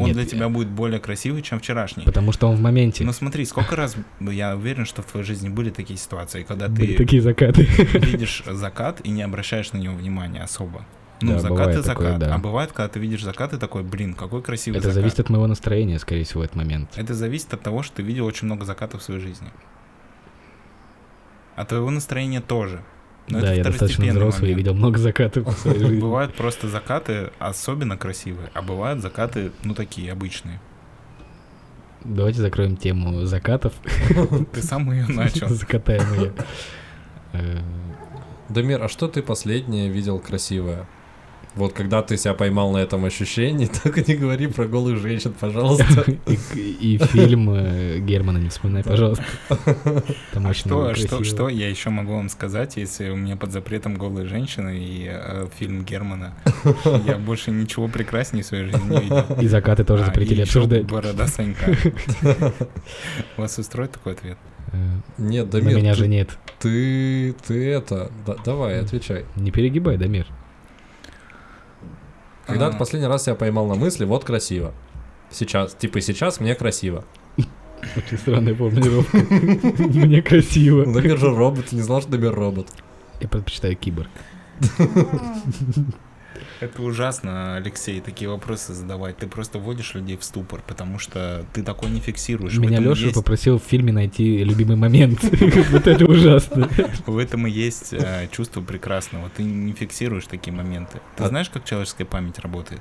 [SPEAKER 2] Он
[SPEAKER 3] Нет,
[SPEAKER 2] для тебя будет более красивый, чем вчерашний.
[SPEAKER 3] Потому что он в моменте.
[SPEAKER 2] Ну смотри, сколько раз, я уверен, что в твоей жизни были такие ситуации, когда
[SPEAKER 3] Были
[SPEAKER 2] ты
[SPEAKER 3] такие закаты.
[SPEAKER 2] видишь закат и не обращаешь на него внимания особо. Ну,
[SPEAKER 3] Да,
[SPEAKER 2] закат и закат.
[SPEAKER 3] такое, да.
[SPEAKER 2] А бывает, когда ты видишь закат и такой, блин, какой красивый
[SPEAKER 3] Это
[SPEAKER 2] закат.
[SPEAKER 3] зависит от моего настроения, скорее всего, в этот момент.
[SPEAKER 2] Это зависит от того, что ты видел очень много закатов в своей жизни. А твоего настроения тоже. Но
[SPEAKER 3] да,
[SPEAKER 2] это
[SPEAKER 3] я достаточно взрослый и видел много закатов в своей жизни.
[SPEAKER 2] Бывают просто закаты особенно красивые, а бывают закаты, ну, такие, обычные.
[SPEAKER 3] Давайте закроем тему закатов. [LAUGHS]
[SPEAKER 2] Ты сам ее начал. [LAUGHS]
[SPEAKER 3] Закатаем ее. [LAUGHS] Э,
[SPEAKER 4] Дамир, а что ты последнее видел красивое? Вот когда ты себя поймал на этом ощущении, [LAUGHS] только не говори про голых женщин, пожалуйста. [LAUGHS]
[SPEAKER 3] И, и фильм э, Германа не вспоминай, пожалуйста. [LAUGHS] Там
[SPEAKER 2] А что, что, что я еще могу вам сказать, если у меня под запретом голые женщины и э, фильм Германа? Я больше ничего прекраснее в своей жизни не видел.
[SPEAKER 3] И закаты тоже
[SPEAKER 2] А,
[SPEAKER 3] запретили обсуждать.
[SPEAKER 2] Борода Санька. Вас устроит такой ответ?
[SPEAKER 3] Э,
[SPEAKER 4] Нет,
[SPEAKER 3] На
[SPEAKER 4] Дамир,
[SPEAKER 3] меня
[SPEAKER 4] ты-
[SPEAKER 3] же нет.
[SPEAKER 4] ты, ты это, да- давай, отвечай.
[SPEAKER 3] Не перегибай, Дамир.
[SPEAKER 4] Когда
[SPEAKER 2] А.
[SPEAKER 4] ты последний раз себя поймал на мысли, вот красиво. Сейчас, типа сейчас мне красиво.
[SPEAKER 3] Очень странная формулировка. Мне красиво.
[SPEAKER 4] Дамир же робот, не знал, что Дамир робот.
[SPEAKER 3] Я предпочитаю киборг.
[SPEAKER 2] Это ужасно, Алексей, такие вопросы задавать. Ты просто вводишь людей в ступор, потому что ты такой не фиксируешь.
[SPEAKER 3] Меня Леша
[SPEAKER 2] есть-
[SPEAKER 3] попросил в фильме найти любимый момент. [LAUGHS] Вот это ужасно.
[SPEAKER 2] В этом и есть э, чувство прекрасного. Ты не фиксируешь такие моменты. Ты
[SPEAKER 4] А-
[SPEAKER 2] знаешь, как человеческая память работает?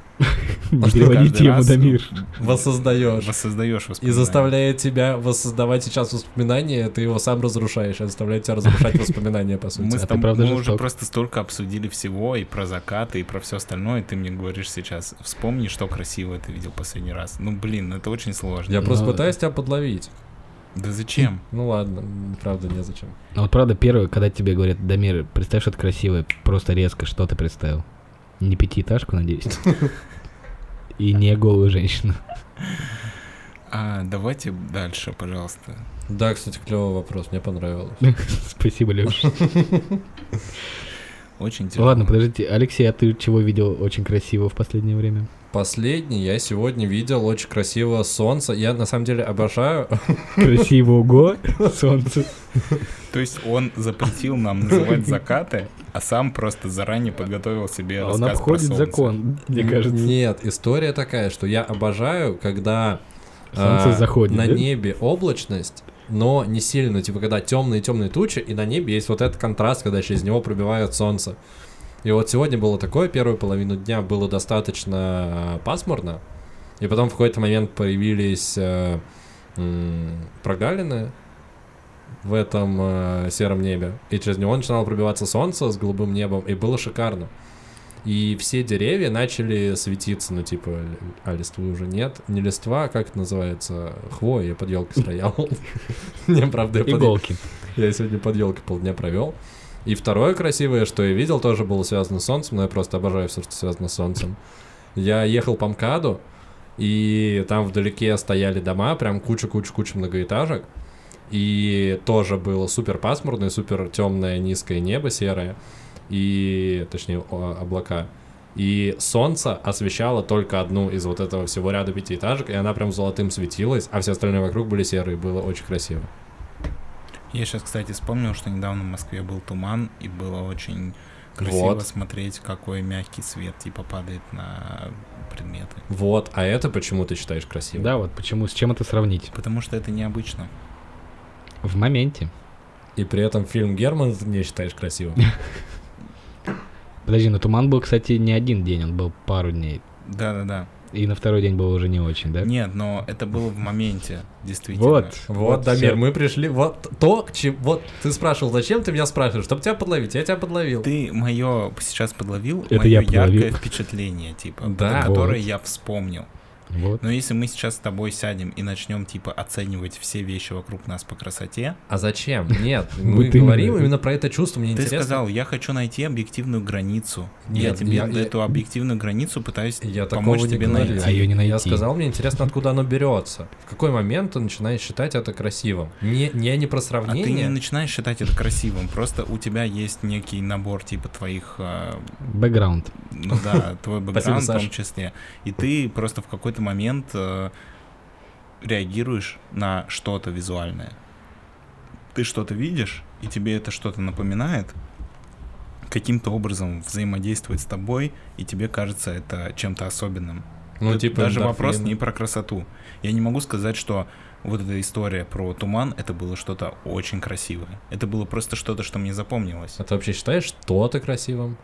[SPEAKER 3] Переводи тему, Дамир.
[SPEAKER 4] Воссоздаешь.
[SPEAKER 2] Воссоздаешь
[SPEAKER 4] И заставляет тебя воссоздавать сейчас воспоминания, ты его сам разрушаешь, и заставляет тебя разрушать воспоминания, по сути.
[SPEAKER 2] Мы,
[SPEAKER 3] А
[SPEAKER 2] уже просто столько обсудили всего, и про закаты, и про все остальное, и ты мне говоришь сейчас, вспомни, что красиво ты видел последний раз. Ну, блин, это очень сложно.
[SPEAKER 4] Я просто
[SPEAKER 3] Но-
[SPEAKER 4] пытаюсь тебя подловить.
[SPEAKER 2] Да зачем? [LAUGHS]
[SPEAKER 4] Ну ладно, правда, незачем.
[SPEAKER 3] Ну вот правда, первое, когда тебе говорят, Дамир, представь что-то красивое, просто резко, что ты представил? Не пятиэтажку, надеюсь? [LAUGHS] И не голую женщину.
[SPEAKER 2] А, давайте дальше, пожалуйста.
[SPEAKER 4] Да, кстати, клевый вопрос, мне понравилось. [LAUGHS]
[SPEAKER 3] Спасибо, Леш.
[SPEAKER 2] Очень тяжело.
[SPEAKER 3] Ладно, подождите, Алексей, а ты чего видел очень красиво в последнее время?
[SPEAKER 4] Последний я сегодня видел очень красивое солнце. Я на самом деле обожаю.
[SPEAKER 3] Красивого [LAUGHS] солнце.
[SPEAKER 2] То есть он запретил нам называть закаты, а сам просто заранее подготовил себе
[SPEAKER 3] Он
[SPEAKER 2] рассказ про
[SPEAKER 3] обходит
[SPEAKER 2] солнце.
[SPEAKER 3] закон, мне кажется.
[SPEAKER 4] Нет, история такая, что я обожаю, когда
[SPEAKER 3] Солнце
[SPEAKER 4] а,
[SPEAKER 3] заходит,
[SPEAKER 4] на
[SPEAKER 3] да?
[SPEAKER 4] небе облачность, но не сильно, типа когда темные-темные тучи, и на небе есть вот этот контраст, когда через него пробивает солнце. И вот сегодня было такое, первую половину дня было достаточно а, пасмурно, и потом в какой-то момент появились э, м, прогалины в этом э, сером небе, и через него начинало пробиваться солнце с голубым небом, и было шикарно. И все деревья начали светиться, ну типа, а листвы уже нет. Не листва, а как это называется? Хвоя, я под елкой стоял. [LAUGHS] Не, правда, я
[SPEAKER 3] Иголки. [LAUGHS]
[SPEAKER 4] я сегодня под елкой полдня провел. И второе красивое, что я видел, тоже было связано с солнцем, но я просто обожаю все, что связано с солнцем. Я ехал по МКАДу, и там вдалеке стояли дома, прям куча-куча-куча многоэтажек. И тоже было супер пасмурное, супер темное низкое небо серое, и, точнее, облака. И солнце освещало только одну из вот этого всего ряда пятиэтажек, и она прям золотым светилась, а все остальные вокруг были серые, было очень красиво.
[SPEAKER 2] Я сейчас, кстати, вспомнил, что недавно в Москве был туман, и было очень красиво
[SPEAKER 4] Вот.
[SPEAKER 2] смотреть, какой мягкий свет типа падает на предметы.
[SPEAKER 4] Вот, а это почему ты считаешь красивым?
[SPEAKER 3] Да, вот почему, с чем это сравнить?
[SPEAKER 2] Потому что это необычно.
[SPEAKER 3] В моменте.
[SPEAKER 4] И при этом фильм Герман ты не считаешь красивым. [LAUGHS]
[SPEAKER 3] Подожди, но туман был, кстати, не один день, он был пару дней.
[SPEAKER 2] Да-да-да.
[SPEAKER 3] И на второй день было уже не очень, да?
[SPEAKER 2] Нет, но это было в моменте, действительно.
[SPEAKER 3] Вот.
[SPEAKER 4] Вот, Дамир, мы пришли, вот то, к чему, вот ты спрашивал, зачем ты меня спрашиваешь, чтобы тебя подловить, я тебя подловил.
[SPEAKER 2] Ты мое сейчас подловил,
[SPEAKER 3] Это
[SPEAKER 2] мое
[SPEAKER 3] я
[SPEAKER 2] яркое
[SPEAKER 3] подловил.
[SPEAKER 2] впечатление, типа,
[SPEAKER 4] Да.
[SPEAKER 2] которое
[SPEAKER 3] Вот.
[SPEAKER 2] я вспомнил.
[SPEAKER 3] Вот.
[SPEAKER 2] Но если мы сейчас с тобой сядем и начнем, типа, оценивать все вещи вокруг нас по красоте,
[SPEAKER 4] А зачем? [LAUGHS] Нет, мы говорим именно про это чувство, мне
[SPEAKER 2] ты
[SPEAKER 4] интересно.
[SPEAKER 2] сказал, я хочу найти объективную границу. я тебе эту объективную границу пытаюсь
[SPEAKER 4] Я такого
[SPEAKER 2] помочь тебе найти.
[SPEAKER 3] А найти.
[SPEAKER 4] Я сказал, мне интересно, откуда оно берется. В какой момент ты начинаешь считать это красивым? Не, не, не про
[SPEAKER 2] А ты не
[SPEAKER 4] сравнение.
[SPEAKER 2] начинаешь считать это красивым, просто у тебя есть некий набор типа твоих,
[SPEAKER 3] Бэкграунд.
[SPEAKER 2] ну да, твой [LAUGHS] бэкграунд в том числе, и ты просто в какой-то момент э, реагируешь на что-то визуальное. Ты что-то видишь, и тебе это что-то напоминает, каким-то образом взаимодействует с тобой, и тебе кажется это чем-то особенным.
[SPEAKER 4] ну,
[SPEAKER 2] Это
[SPEAKER 4] типа,
[SPEAKER 2] даже вопрос
[SPEAKER 4] эндорфины.
[SPEAKER 2] не про красоту. Я не могу сказать, что вот эта история про туман, это было что-то очень красивое. Это было просто что-то, что мне запомнилось.
[SPEAKER 4] А ты вообще считаешь что-то красивым?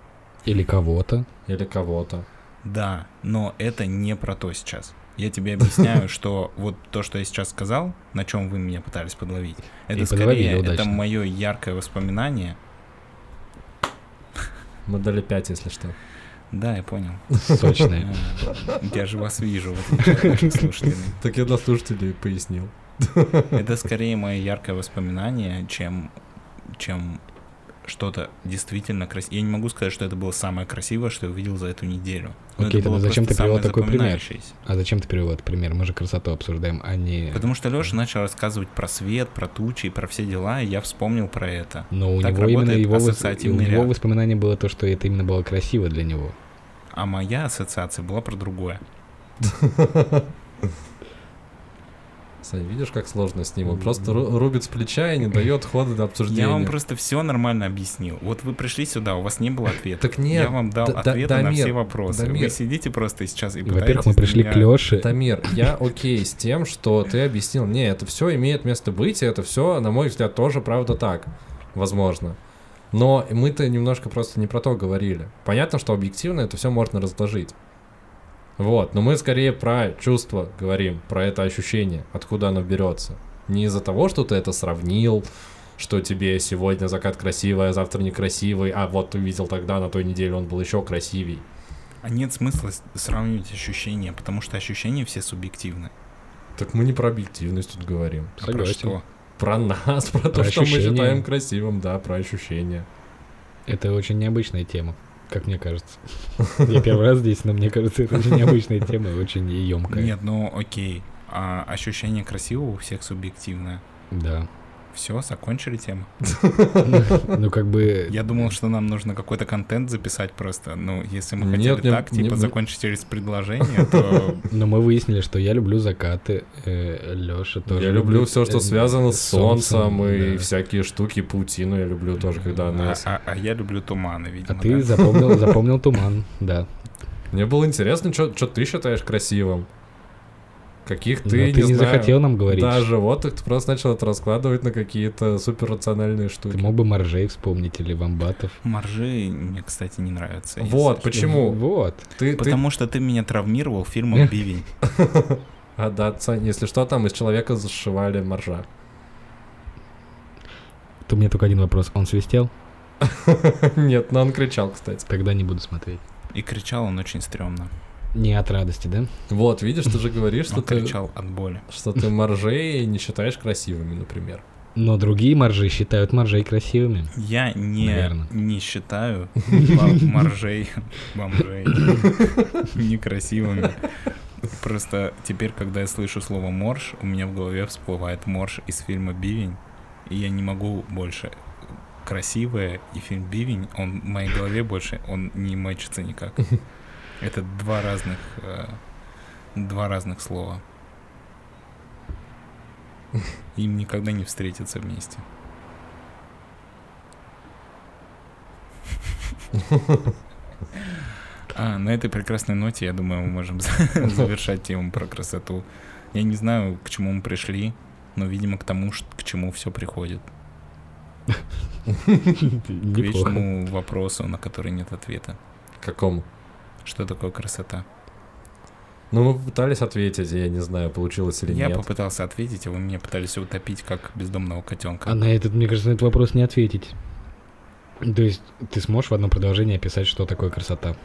[SPEAKER 3] Или кого-то.
[SPEAKER 4] Или кого-то?
[SPEAKER 2] Да, но это не про то сейчас. Я тебе объясняю, [LAUGHS] что вот то, что я сейчас сказал, на чем вы меня пытались подловить, это
[SPEAKER 3] И
[SPEAKER 2] скорее это мое яркое воспоминание.
[SPEAKER 4] Мы дали 5, если что.
[SPEAKER 2] Да, я понял. [LAUGHS]
[SPEAKER 3] Сочные.
[SPEAKER 2] А, Я же вас вижу, вот, [LAUGHS] слушатели.
[SPEAKER 4] Так я для слушателей пояснил.
[SPEAKER 2] Это скорее мое яркое воспоминание, чем, чем что-то действительно красивое. Я не могу сказать, что это было самое красивое, что я увидел за эту неделю. Но
[SPEAKER 3] Окей, тогда зачем ты привел такой пример? А зачем ты привел этот пример? Мы же красоту обсуждаем, а не...
[SPEAKER 2] Потому что Леша начал рассказывать про свет, про тучи, про все дела, и я вспомнил про это.
[SPEAKER 3] Но у
[SPEAKER 2] Так
[SPEAKER 3] него именно его, вос- у него
[SPEAKER 2] ряд.
[SPEAKER 3] воспоминание было то, что это именно было красиво для него.
[SPEAKER 2] А моя ассоциация была про другое. [LAUGHS]
[SPEAKER 4] Сань, видишь, как сложно с ним? Он просто ру- рубит с плеча и не дает хода до обсуждения.
[SPEAKER 2] Я вам просто все нормально объяснил. Вот вы пришли сюда, у вас не было ответа.
[SPEAKER 4] Так нет,
[SPEAKER 2] я вам дал
[SPEAKER 4] да- да-
[SPEAKER 2] ответы на все вопросы.
[SPEAKER 4] Дамир.
[SPEAKER 2] Вы сидите просто сейчас и
[SPEAKER 3] Во-первых, мы пришли
[SPEAKER 2] меня-
[SPEAKER 3] к Лёше.
[SPEAKER 4] Тамир, я окей с тем, что ты объяснил мне, это все имеет место быть, и это все, на мой взгляд, тоже правда так, возможно. Но мы-то немножко просто не про то говорили. Понятно, что объективно это все можно разложить. Вот, но мы скорее про чувство говорим, про это ощущение, откуда оно берется. Не из-за того, что ты это сравнил, что тебе сегодня закат красивый, а завтра некрасивый, а вот ты видел тогда, на той неделе он был еще красивей.
[SPEAKER 2] А нет смысла сравнивать ощущения, потому что ощущения все субъективны.
[SPEAKER 4] Так мы не про объективность тут говорим.
[SPEAKER 2] А про
[SPEAKER 3] Согласен.
[SPEAKER 2] что?
[SPEAKER 4] Про нас, про, то,
[SPEAKER 3] Про
[SPEAKER 4] что мы
[SPEAKER 3] ощущения.
[SPEAKER 4] считаем красивым, да, про ощущения.
[SPEAKER 3] Это очень необычная тема, как мне кажется. [LAUGHS] Я первый раз здесь, но мне кажется, это очень необычная тема и очень емкая.
[SPEAKER 2] Нет, ну окей. А ощущение красивого у всех субъективное.
[SPEAKER 3] Да.
[SPEAKER 2] Все, закончили тему. [LAUGHS]
[SPEAKER 3] Ну, как бы...
[SPEAKER 2] Я думал, что нам нужно какой-то контент записать просто. Ну, если мы хотели так, типа, закончить через предложение, то [LAUGHS]
[SPEAKER 3] Но мы выяснили, что я люблю закаты, Леша тоже.
[SPEAKER 4] я люблю все, что
[SPEAKER 3] э,
[SPEAKER 4] связано с солнцем, и всякие штуки, паутину я люблю тоже, когда она...
[SPEAKER 2] а, а- а я люблю туманы,
[SPEAKER 3] А
[SPEAKER 2] видимо.
[SPEAKER 3] ты
[SPEAKER 2] да.
[SPEAKER 3] запомнил, запомнил туман, [LAUGHS] да.
[SPEAKER 4] Мне было интересно, что ты считаешь красивым. Каких
[SPEAKER 3] Но
[SPEAKER 4] ты,
[SPEAKER 3] ты не
[SPEAKER 4] знаю,
[SPEAKER 3] захотел нам говорить.
[SPEAKER 4] Да, животных, ты просто начал это раскладывать на какие-то суперрациональные
[SPEAKER 3] Ты
[SPEAKER 4] штуки.
[SPEAKER 3] мог бы моржей вспомнить или вамбатов.
[SPEAKER 2] Моржи мне, кстати, не нравятся.
[SPEAKER 4] Вот, почему?
[SPEAKER 3] Вот.
[SPEAKER 4] Ты, ты...
[SPEAKER 2] Потому что ты меня травмировал фильмом [LAUGHS] «Бивень».
[SPEAKER 4] А, да, Сань, если что, там из человека зашивали моржа.
[SPEAKER 3] То у меня только один вопрос. Он свистел? [LAUGHS]
[SPEAKER 4] Нет, но он кричал, кстати.
[SPEAKER 3] Тогда не буду смотреть.
[SPEAKER 2] И кричал он очень стрёмно.
[SPEAKER 3] Не от радости, да?
[SPEAKER 4] Вот, видишь, ты же говоришь, что ты,
[SPEAKER 2] кричал от боли.
[SPEAKER 4] что ты моржей не считаешь красивыми, например.
[SPEAKER 3] Но другие моржи считают моржей красивыми.
[SPEAKER 2] Я не,
[SPEAKER 3] Наверно.
[SPEAKER 2] не считаю [LAUGHS] мо- моржей, бомжей [LAUGHS] некрасивыми. Просто теперь, когда я слышу слово «морж», у меня в голове всплывает морж из фильма «Бивень», и я не могу больше. Красивое и фильм «Бивень», он в моей голове больше, он не мэчится никак. [LAUGHS] Это два разных, э, два разных слова. Им никогда не встретятся вместе. А, на этой прекрасной ноте, я думаю, мы можем за- [LAUGHS] завершать тему про красоту. Я не знаю, к чему мы пришли, но, видимо, к тому, к чему все приходит. [LAUGHS] К вечному вопросу, на который нет ответа.
[SPEAKER 4] Какому?
[SPEAKER 2] Что такое красота?
[SPEAKER 4] Ну, мы пытались ответить, я не знаю, получилось или
[SPEAKER 2] Я
[SPEAKER 4] нет.
[SPEAKER 2] попытался ответить, а вы меня пытались утопить, как бездомного котенка.
[SPEAKER 3] А на этот, мне кажется, на этот вопрос не ответить. То есть ты сможешь в одном предложении описать, что такое красота?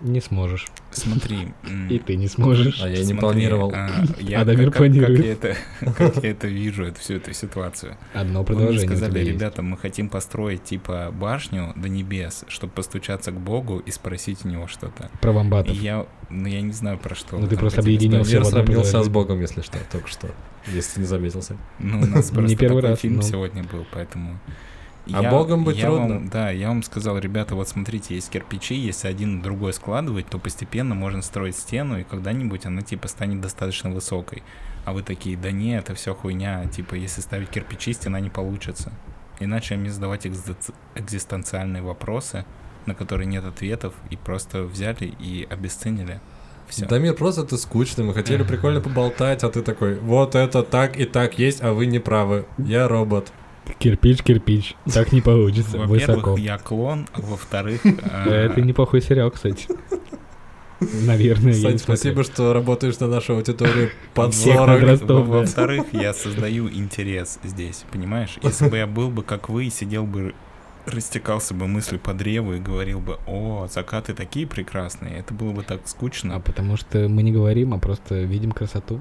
[SPEAKER 3] Не сможешь.
[SPEAKER 2] Смотри.
[SPEAKER 3] И ты не сможешь.
[SPEAKER 4] А я не планировал.
[SPEAKER 2] а, [LAUGHS] я,
[SPEAKER 3] Адамир
[SPEAKER 2] как,
[SPEAKER 3] планирует.
[SPEAKER 2] Как я, это, [LAUGHS] как я это вижу, это, всю эту ситуацию.
[SPEAKER 3] Одно продолжение. у
[SPEAKER 2] сказали, ребята, мы хотим построить типа башню до небес, чтобы постучаться к Богу и спросить у него что-то.
[SPEAKER 3] Про
[SPEAKER 2] И
[SPEAKER 3] вамбатов.
[SPEAKER 2] я, ну я не знаю про что.
[SPEAKER 3] Ну, ты просто объединил
[SPEAKER 2] сказать.
[SPEAKER 3] всё в
[SPEAKER 4] Мир
[SPEAKER 3] одно
[SPEAKER 4] сравнился с. Богом, если что, только что. Если ты не заметился.
[SPEAKER 2] Ну, у нас [LAUGHS] просто
[SPEAKER 3] первый
[SPEAKER 2] такой фильм сегодня был, поэтому...
[SPEAKER 4] А Богом быть
[SPEAKER 2] я
[SPEAKER 4] трудно.
[SPEAKER 2] вам- да, я вам сказал, ребята, вот смотрите, есть кирпичи, если один другой складывать, то постепенно можно строить стену, и когда-нибудь она типа станет достаточно высокой. А вы такие, да не, это все хуйня, типа если ставить кирпичи, стена не получится. Иначе мне задавать экзист- экзистенциальные вопросы, на которые нет ответов, и просто взяли и обесценили. Все.
[SPEAKER 4] Дамир, просто ты скучный, мы хотели [LAUGHS] прикольно поболтать, а ты такой, вот это так и так есть, а вы не правы, я робот.
[SPEAKER 3] Кирпич, кирпич. Так не получится. Высоко.
[SPEAKER 2] Во-первых, я клон, а во-вторых... а,
[SPEAKER 3] Это неплохой сериал, кстати. Наверное, я не
[SPEAKER 4] спасибо, что работаешь на нашу аудиторию под
[SPEAKER 3] Всех
[SPEAKER 4] 40.
[SPEAKER 3] возрастов.
[SPEAKER 2] Во-
[SPEAKER 3] да.
[SPEAKER 2] Во-вторых, я создаю интерес здесь, понимаешь? [LAUGHS] Если бы я был бы как вы, сидел бы, растекался бы мыслью по древу и говорил бы, о, закаты такие прекрасные, это было бы так
[SPEAKER 3] А
[SPEAKER 2] скучно.
[SPEAKER 3] потому что мы не говорим, а просто видим красоту.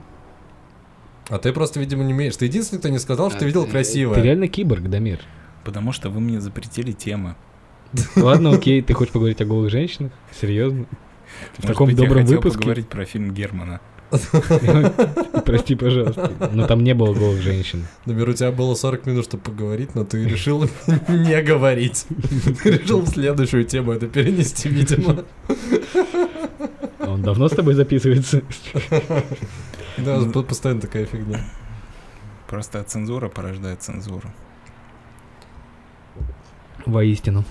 [SPEAKER 4] А ты просто, видимо, не умеешь. Ты единственный, кто не сказал, что ты видел
[SPEAKER 3] Ты
[SPEAKER 4] красивое.
[SPEAKER 3] реально киборг, Дамир.
[SPEAKER 2] Потому что вы мне запретили темы.
[SPEAKER 3] Ладно, окей, ты хочешь поговорить о голых женщинах? Серьезно? В
[SPEAKER 2] Может
[SPEAKER 3] таком
[SPEAKER 2] быть, я
[SPEAKER 3] добром
[SPEAKER 2] хотел
[SPEAKER 3] выпуске?
[SPEAKER 2] поговорить про фильм Германа. [LAUGHS]
[SPEAKER 3] Прости, пожалуйста. Но там не было голых женщин.
[SPEAKER 4] Дамир, у тебя было 40 минут, чтобы поговорить, но ты решил [LAUGHS] не говорить. Ты решил в следующую тему это перенести, видимо.
[SPEAKER 3] А Он давно с тобой записывается? [LAUGHS]
[SPEAKER 4] Да, тут постоянно такая фигня.
[SPEAKER 2] Просто цензура порождает цензуру.
[SPEAKER 3] Воистину.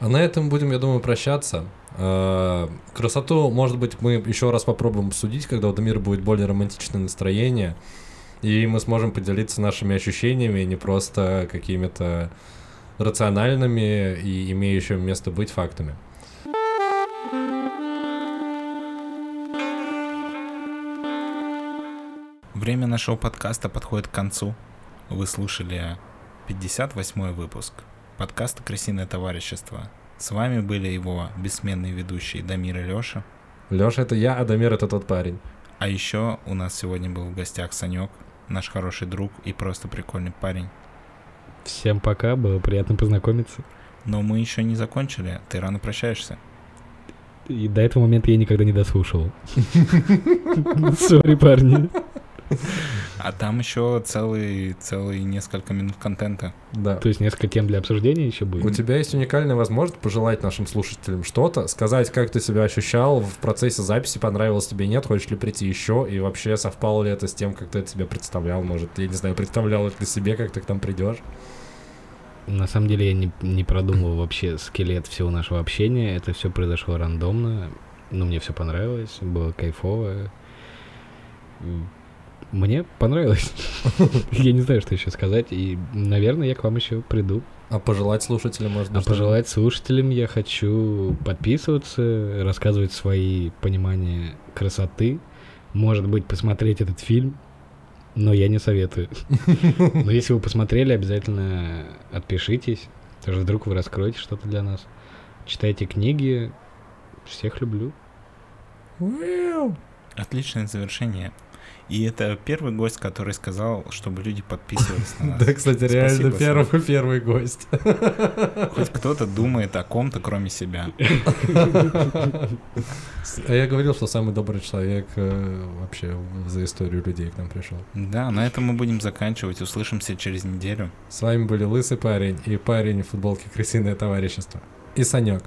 [SPEAKER 4] А на этом будем, я думаю, прощаться. Э, Красоту, может быть, мы еще раз попробуем обсудить, когда у Дамира будет более романтичное настроение. И мы сможем поделиться нашими ощущениями, не просто какими-то рациональными и имеющими место быть фактами.
[SPEAKER 2] Время нашего подкаста подходит к концу. Вы слушали 58 выпуск подкаста «Крысиное товарищество». С вами были его бессменные ведущие Дамир и Леша.
[SPEAKER 4] Леша, это я, а Дамир это тот парень.
[SPEAKER 2] А еще у нас сегодня был в гостях Санек, наш хороший друг и просто прикольный парень.
[SPEAKER 3] Всем пока, было приятно познакомиться.
[SPEAKER 2] Но мы еще не закончили, ты рано прощаешься.
[SPEAKER 3] И до этого момента я никогда не дослушал. Сори, [LAUGHS] парни.
[SPEAKER 2] А там еще целый, целый несколько минут контента.
[SPEAKER 4] Да.
[SPEAKER 3] То есть несколько тем для обсуждения еще
[SPEAKER 4] У
[SPEAKER 3] будет.
[SPEAKER 4] тебя есть уникальная возможность пожелать нашим слушателям что-то, сказать, как ты себя ощущал в процессе записи, понравилось тебе, нет, хочешь ли прийти еще, и вообще совпало ли это с тем, как ты это себе представлял, может, я не знаю, представлял ли ты себе, как ты к нам придешь.
[SPEAKER 3] На самом деле я не, не продумывал вообще скелет всего нашего общения. Это все произошло рандомно. Но мне все понравилось, было кайфово. Мне понравилось. [LAUGHS] Я не знаю, что еще сказать. И, наверное, я к вам еще приду.
[SPEAKER 4] А пожелать слушателям, может быть,
[SPEAKER 3] А
[SPEAKER 4] что-то?
[SPEAKER 3] пожелать слушателям я хочу подписываться, рассказывать свои понимания красоты. Может быть, посмотреть этот фильм. Но я не советую. [LAUGHS] Но если вы посмотрели, обязательно отпишитесь. Даже вдруг вы раскроете что-то для нас. Читайте книги. Всех люблю.
[SPEAKER 2] Отличное завершение. И это первый гость, который сказал, чтобы люди подписывались на [LAUGHS] нас.
[SPEAKER 4] Да, кстати, реально первый, первый гость.
[SPEAKER 2] Хоть кто-то думает о ком-то, кроме себя. [LAUGHS]
[SPEAKER 4] А я говорил, что самый добрый человек э, вообще за историю людей к нам пришел.
[SPEAKER 2] Да, на этом мы будем заканчивать. Услышимся через неделю.
[SPEAKER 4] С вами были Лысый парень и парень в футболке Крысиное товарищество. И Санек.